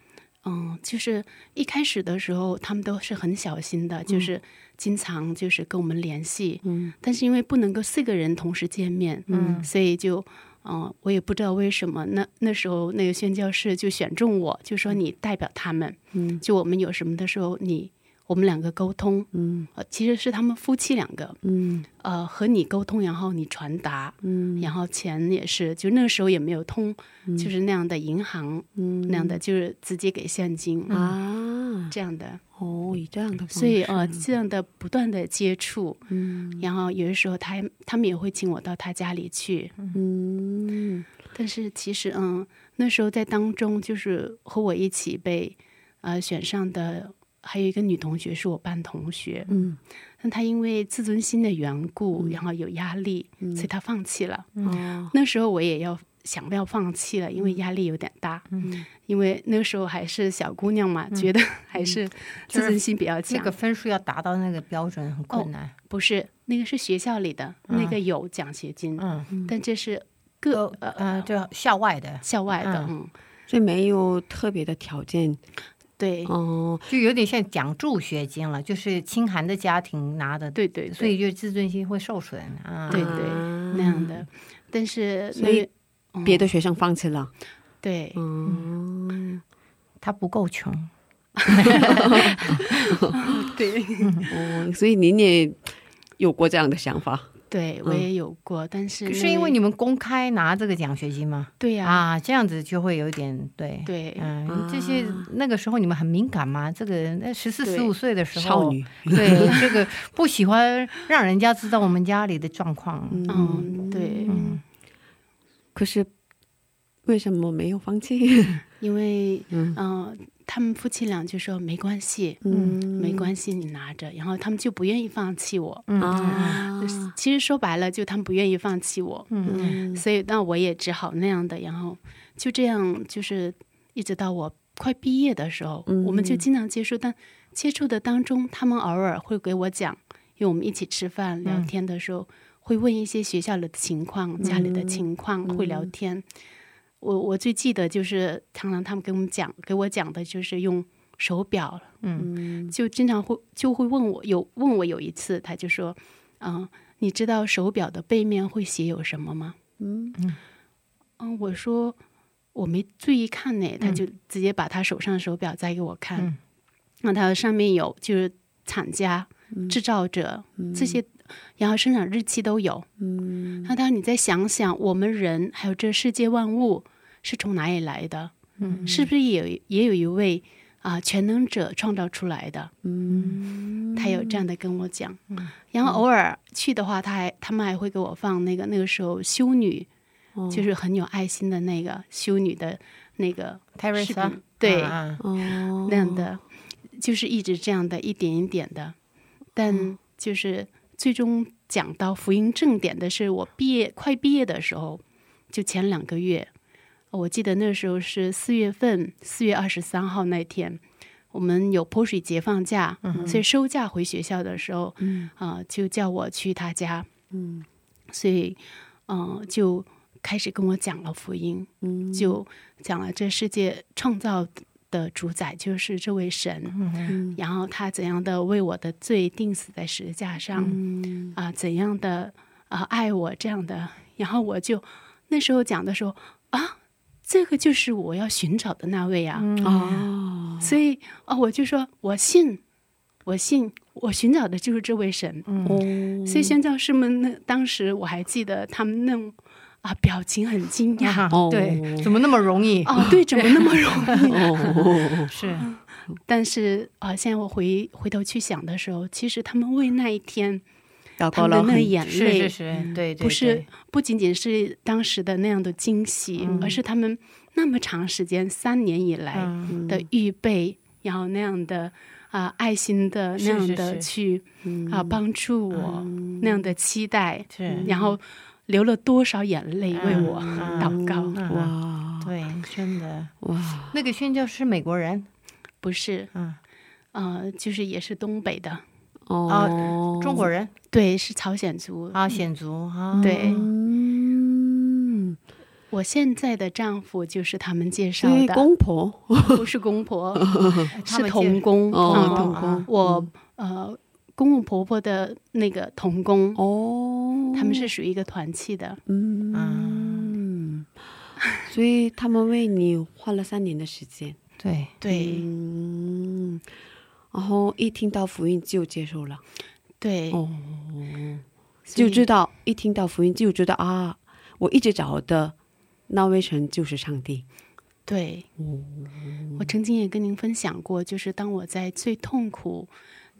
嗯，就是一开始的时候，他们都是很小心的，就是经常就是跟我们联系。嗯但是因为不能够四个人同时见面，嗯所以就，嗯、我也不知道为什么，那那时候那个宣教士就选中我，就说你代表他们，嗯就我们有什么的时候，你我们两个沟通，嗯。呃，其实是他们夫妻两个，嗯。呃，和你沟通，然后你传达，嗯。然后钱也是，就那个时候也没有通，就是那样的银行、嗯。那样的，就是直接给现金、啊，这样的，哦，以这样的，所以呃，这样的不断的接触，嗯。然后有的时候他他们也会请我到他家里去，嗯。但是其实嗯，那时候在当中就是和我一起被呃选上的还有一个女同学是我班同学，嗯。但她因为自尊心的缘故，然后有压力，嗯。所以她放弃了。嗯。那时候我也要想要放弃了，因为压力有点大，嗯。因为那个时候还是小姑娘嘛，觉得还是自尊心比较强。那个分数要达到那个标准很困难。不是那个是学校里的，那个有奖学金，嗯，但这是各都呃呃，就校外的，校外的，嗯。嗯，所以没有特别的条件对，哦，就有点像奖助学金了，就是清寒的家庭拿的，对对，所以就自尊心会受损啊。对对。那样的，但是所以别的学生放弃了，对，嗯。他不够穷，对。哦，所以您也有过这样的想法，对，我也有过，但是是因为你们公开拿这个奖学金吗？对呀，啊，这样子就会有一点对。对嗯，这些那个时候你们很敏感吗？这个那十四十五岁的时候，少女，对这个不喜欢让人家知道我们家里的状况。嗯，对，嗯可是为什么没有放弃？因为嗯嗯，他们夫妻俩就说没关系，嗯。没关系，你拿着，然后他们就不愿意放弃我。嗯。啊，其实说白了，就他们不愿意放弃我，嗯。所以那我也只好那样的，然后就这样，就是一直到我快毕业的时候，嗯。我们就经常接触，但接触的当中，他们偶尔会给我讲，因为我们一起吃饭聊天的时候，会问一些学校的情况、家里的情况，会聊天。我我最记得就是常常他们给我们讲，给我讲的就是用手表，嗯就经常会就会问我，有问我有一次，他就说，嗯、你知道手表的背面会写有什么吗？嗯嗯，我说我没注意看呢，他就直接把他手上的手表摘给我看，嗯那他上面有就是厂家、制造者、这些，然后生产日期都有。嗯那当你再想想，我们人还有这世界万物是从哪里来的？嗯是不是也有也有一位啊、全能者创造出来的？嗯他有这样的跟我讲。然后偶尔去的话，他还他们还会给我放那个那个时候修女，哦就是很有爱心的那个修女的那个泰瑞莎视频，对、那样的，就是一直这样的一点一点的，但就是最终讲到福音正点的是我毕业快毕业的时候，就前两个月，我记得那时候是四月份，四月二十三号那天。我们有泼水节放假，所以收假回学校的时候，啊、就叫我去他家，嗯。所以，嗯、就开始跟我讲了福音，嗯。就讲了这世界创造的主宰就是这位神，嗯然后他怎样的为我的罪定死在十字架上，嗯。啊、怎样的啊、爱我这样的，然后我就那时候讲的时候啊，这个就是我要寻找的那位啊，哦。所以啊、我就说我信，我信，我寻找的就是这位神，哦。所以宣教师们那当时我还记得他们那种啊表情很惊讶。对，怎么那么容易？哦，对，怎么那么容易？哦。是，但是啊、现在我回回头去想的时候，其实他们为那一天，祷他们的那眼泪，是是。是，对对，不是对。不仅仅是当时的那样的惊喜，而是他们那么长时间三年以来嗯。的预备，然后那样的啊、爱心的那样的去啊、帮助我，那样的期待，是。然后流了多少眼泪为嗯我嗯。祷告？嗯哇。对，真的，哇。那个宣教是美国人，不是，嗯。呃，就是也是东北的，哦。中国人？对，是朝鲜族。啊，显族啊，对。嗯，我现在的丈夫就是他们介绍的，公婆。不是公婆，是童工。童工。我呃，公公婆婆的那个童工，哦，他们是属于一个团契的。嗯，所以他们为你花了三年的时间，对，对、嗯，然后一听到福音就接受了，对，哦，就知道一听到福音就知道啊，我一直找的那位神就是上帝，对。哦。我曾经也跟您分享过，就是当我在最痛苦、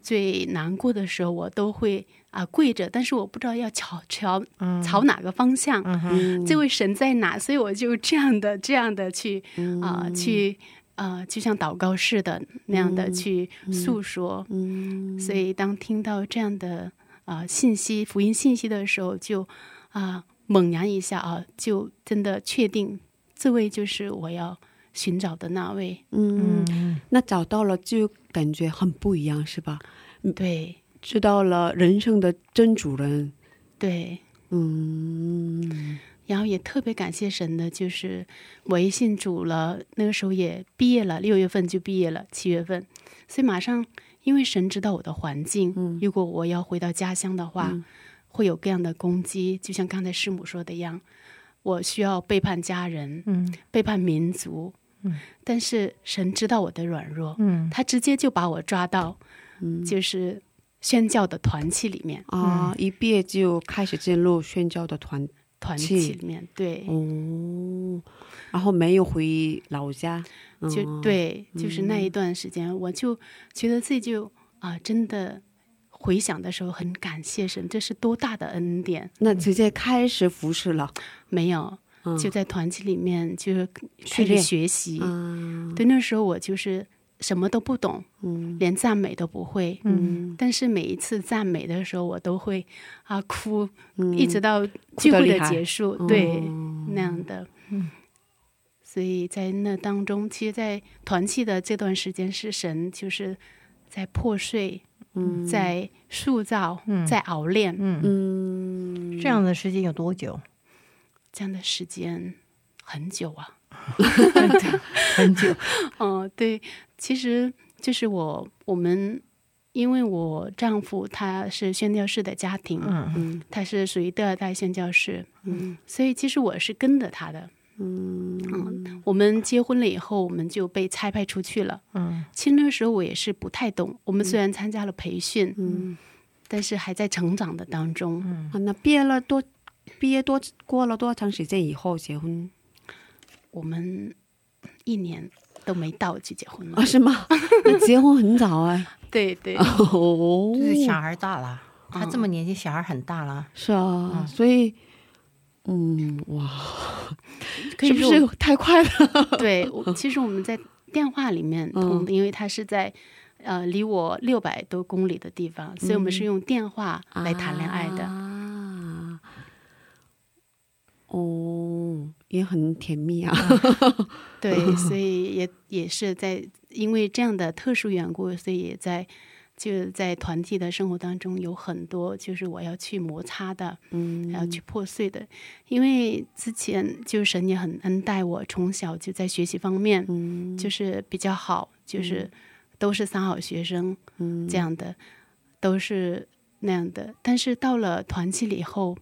最难过的时候，我都会啊、跪着，但是我不知道要朝朝嗯朝哪个方向。嗯，这位神在哪？所以我就这样的、这样的去嗯啊、去啊、就像祷告似的那样的去诉说。嗯所以当听到这样的啊、信息、福音信息的时候，就啊、猛然一下啊，就真的确定这位就是我要寻找的那位。嗯，嗯。那找到了就感觉很不一样，是吧？对。知道了人生的真主人，对，嗯。然后也特别感谢神的，就是我一信主了，那个时候也毕业了，六月份就毕业了，七月份，所以马上因为神知道我的环境，嗯。如果我要回到家乡的话，嗯。会有各样的攻击，就像刚才师母说的一样，我需要背叛家人，嗯。背叛民族，嗯。但是神知道我的软弱，嗯。他直接就把我抓到，嗯。就是宣教的团契里面，啊，一毕业就开始进入宣教的团团契契里面，对。哦，然后没有回老家，就嗯，对，就是那一段时间，我就觉得自己就啊、真的回想的时候很感谢神，这是多大的恩典！那直接开始服侍了，没有，嗯。就在团契里面就是开始学习。嗯。对，那时候我就是什么都不懂，嗯。连赞美都不会。嗯。但是每一次赞美的时候，我都会啊哭，嗯。一直到聚会的结束，对，嗯那样的。所以在那当中，其实，在团契的这段时间，是神就是在破碎，嗯。在塑造，嗯。在熬练、嗯，嗯。这样的时间有多久？这样的时间很久啊。很久，嗯，对，其实就是我我们，因为我丈夫他是宣教士的家庭，嗯。嗯他是属于第二代宣教士，嗯所以其实我是跟着他的。嗯我们结婚了以后，我们就被差派出去了。嗯其实那时候我也是不太懂，我们虽然参加了培训，嗯但是还在成长的当中。嗯，啊，那毕业了多毕业多过了多长时间以后结婚我们一年都没到就结婚了啊？。是吗？那结婚很早哎。对对，哦就是小孩大了，他嗯这么年纪，小孩很大了，是啊，嗯所以嗯哇，可以是不说是太快了？对，其实我们在电话里面通的，因为他是在呃离我六百多公里的地方，所以我们是用电话来谈恋爱的。啊。哦，也很甜蜜啊。对，所以也也是在因为这样的特殊缘故，所以也在就在团体的生活当中有很多就是我要去摩擦的，嗯要去破碎的。因为之前就神也很恩待我，从小就在学习方面嗯就是比较好，就是都是三好学生。嗯这样的，都是那样的。但是到了团契里以后，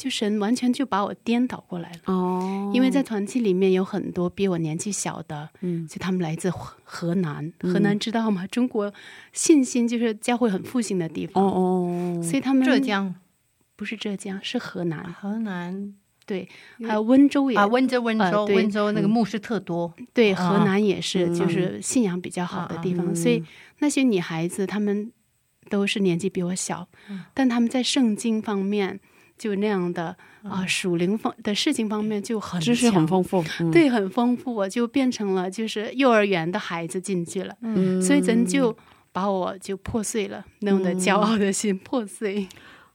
就神完全就把我颠倒过来了。哦，因为在团契里面有很多比我年纪小的，嗯。就他们来自河河南，河南知道吗？中国信心就是教会很复兴的地哦方，哦，所以他们浙江、不是浙江，是河南，河南。对，还有温州也、啊，温州、温州、呃温州那个牧师特多，对，啊。河南也是，嗯就是信仰比较好的地方，嗯所以那些女孩子她们都是年纪比我小，嗯。但她们在圣经方面就那样的嗯。啊、属灵方的事情方面就很知识很丰富。嗯，对，很丰富，我就变成了就是幼儿园的孩子进去了，嗯。所以咱就把我就破碎了，那种的骄傲的心破碎。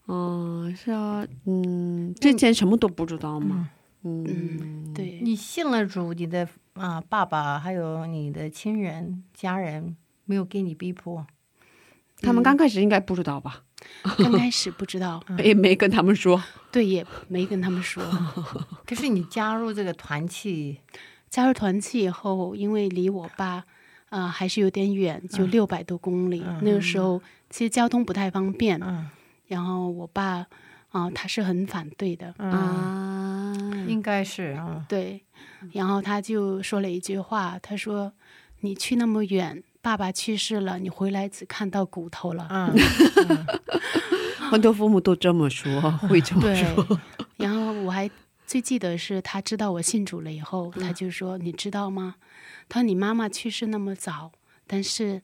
哦，是啊，嗯，之前什么都不知道嘛。嗯。嗯，对，你信了主，你的啊爸爸还有你的亲人家人没有给你逼迫，他们刚开始应该不知道吧？刚开始不知道，也没跟他们说。对，也没跟他们说。可是你加入这个团契，加入团契以后，因为离我爸，呃，还是有点远，就六百多公里。那个时候其实交通不太方便，嗯然后我爸，啊、他是很反对的，嗯，啊，应该是啊，对。然后他就说了一句话，他说：“你去那么远，爸爸去世了，你回来只看到骨头了。嗯，很多父母都这么说，会这么说。，然后我还最记得是他知道我信主了以后，他就说：“你知道吗？他说你妈妈去世那么早，但是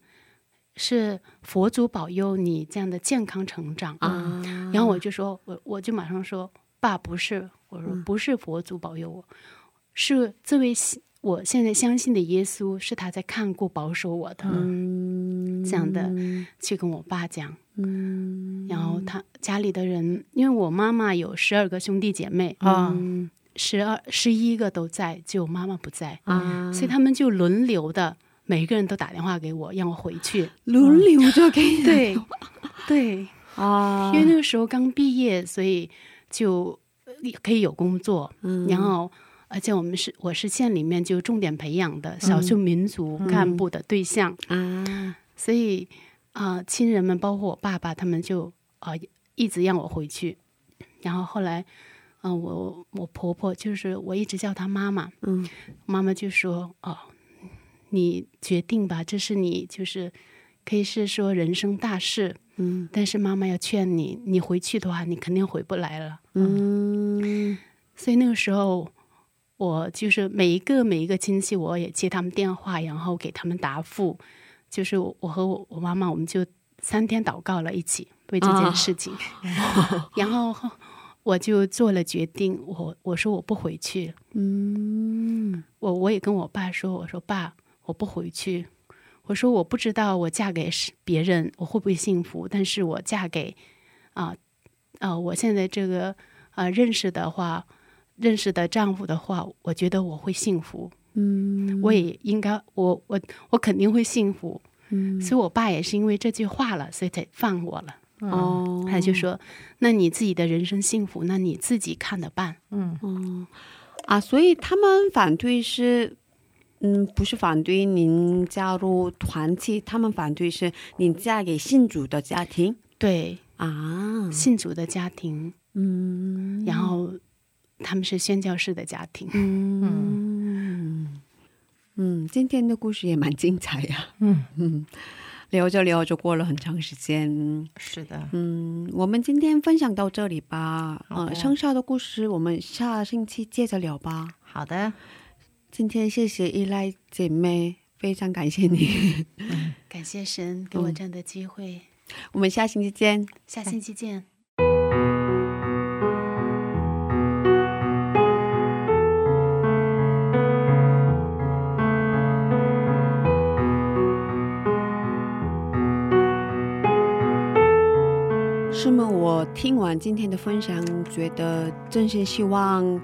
是佛祖保佑你这样的健康成长。啊，然后我就说，我我就马上说，爸不是，我说不是佛祖保佑我，是这位信我现在相信的耶稣，是他在看顾保守我的，嗯，这样的去跟我爸讲。嗯，然后他家里的人，因为我妈妈有十二个兄弟姐妹啊十二十一个都在，只有妈妈不在，啊，所以他们就轮流的，每个人都打电话给我，让我回去。轮流就给你对，对，啊，因为那个时候刚毕业，所以就呃可以有工作，嗯然后。而且我们是我是县里面就重点培养的少数民族干部的对象，啊，所以啊、亲人们包括我爸爸，他们就啊、一直让我回去。然后后来，嗯、我我婆婆就是我一直叫她妈妈，嗯。妈妈就说：“哦，你决定吧，这是你就是可以是说人生大事，嗯。但是妈妈要劝你，你回去的话，你肯定回不来了。嗯。所以那个时候，我就是每一个每一个亲戚，我也接他们电话，然后给他们答复。就是我我和我我妈妈，我们就三天祷告了一起为这件事情，然后我就做了决定，我我说我不回去，嗯我我也跟我爸说，我说爸，我不回去。我说我不知道我嫁给别人我会不会幸福，但是我嫁给啊啊、我现在这个啊、认识的话，认识的丈夫的话，我觉得我会幸福，嗯。我也应该我我我肯定会幸福。嗯。所以我爸也是因为这句话了，所以才放我了。哦，他就说：“那你自己的人生幸福，那你自己看着办。嗯。哦。啊，所以他们反对是，嗯，不是反对您加入团体，他们反对是您嫁给信主的家庭。对，啊，信主的家庭，嗯，然后他们是宣教士的家庭。嗯。嗯，今天的故事也蛮精彩呀，嗯，嗯，聊着聊着过了很长时间，是的，嗯，我们今天分享到这里吧，好的。呃，剩下的故事我们下星期接着聊吧。好的，今天谢谢依赖姐妹，非常感谢你，感谢神给我这样的机会，我们下星期见。下星期见。是吗？我听完今天的分享，觉得真心希望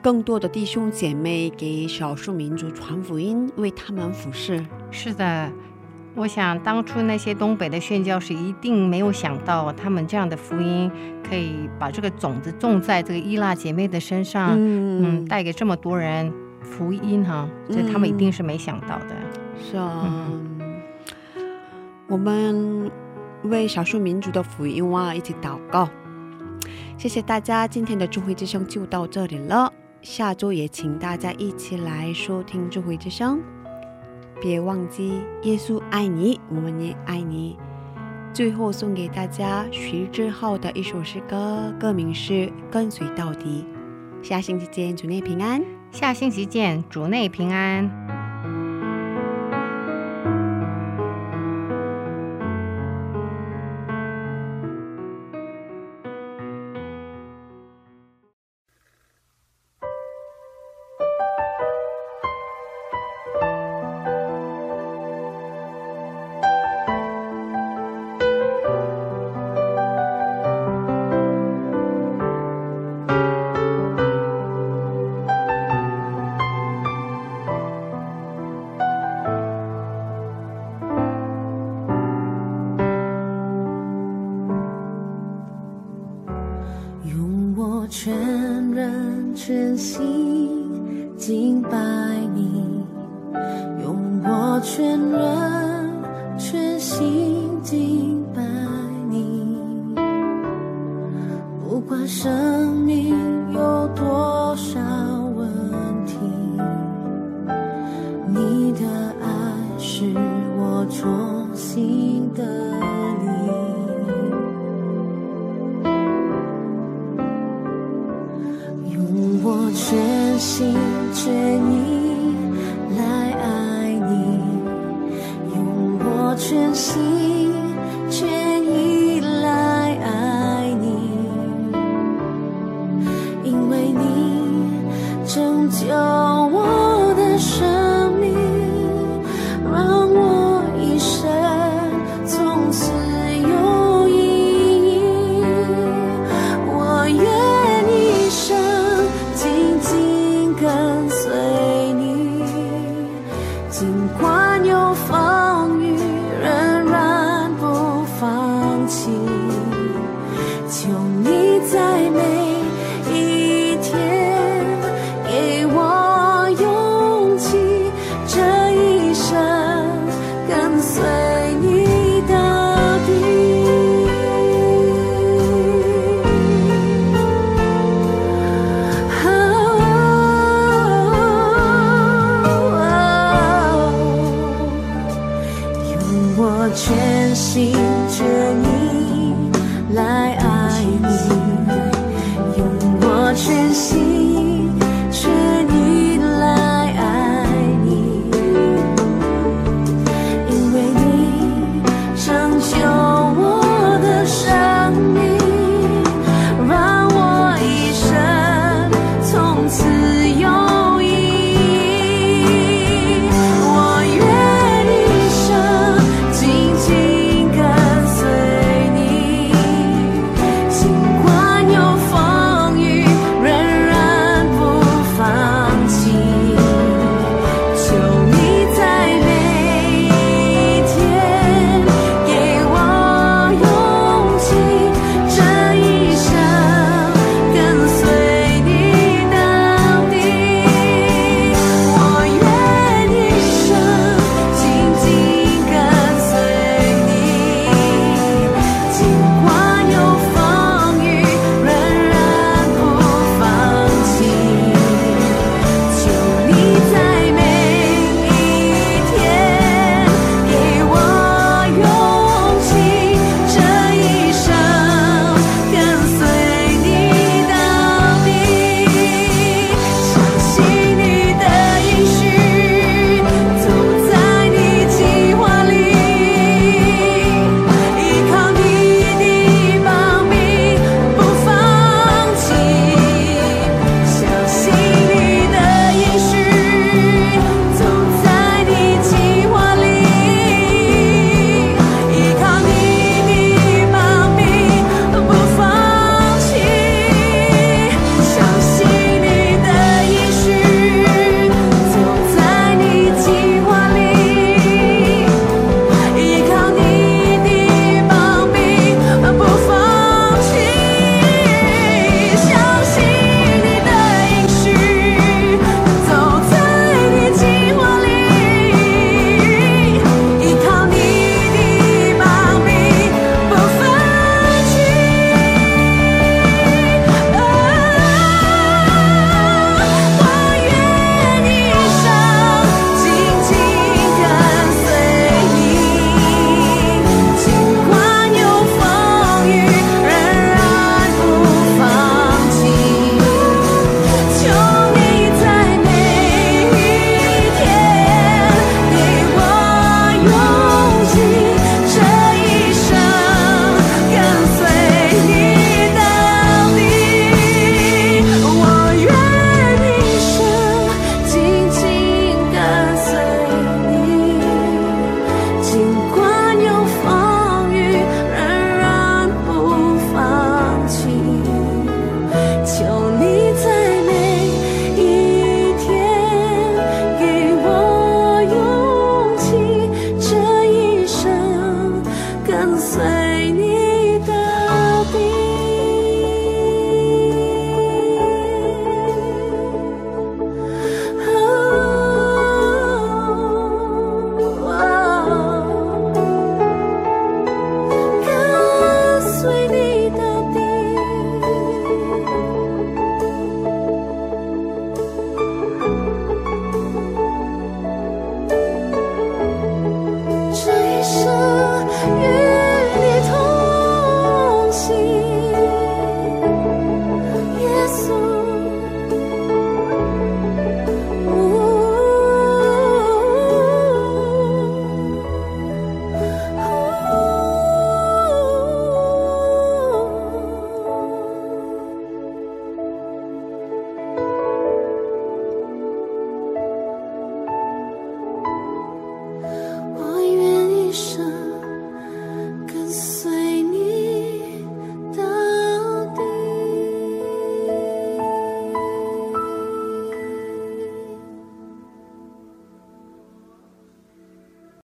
更多的弟兄姐妹给少数民族传福音，为他们服侍。是的。我想当初那些东北的宣教士一定没有想到，他们这样的福音可以把这个种子种在这个伊拉姐妹的身上，嗯，带给这么多人福音哈，这他们一定是没想到的。是啊，我们为少数民族的福音啊，一起祷告。谢谢大家，今天的智慧之声就到这里了。下周也请大家一起来收听智慧之声。别忘记，耶稣爱你，我们也爱你。最后送给大家徐志浩的一首诗歌，歌名是《跟随到底》。下星期见，主内平安。下星期见，主内平安。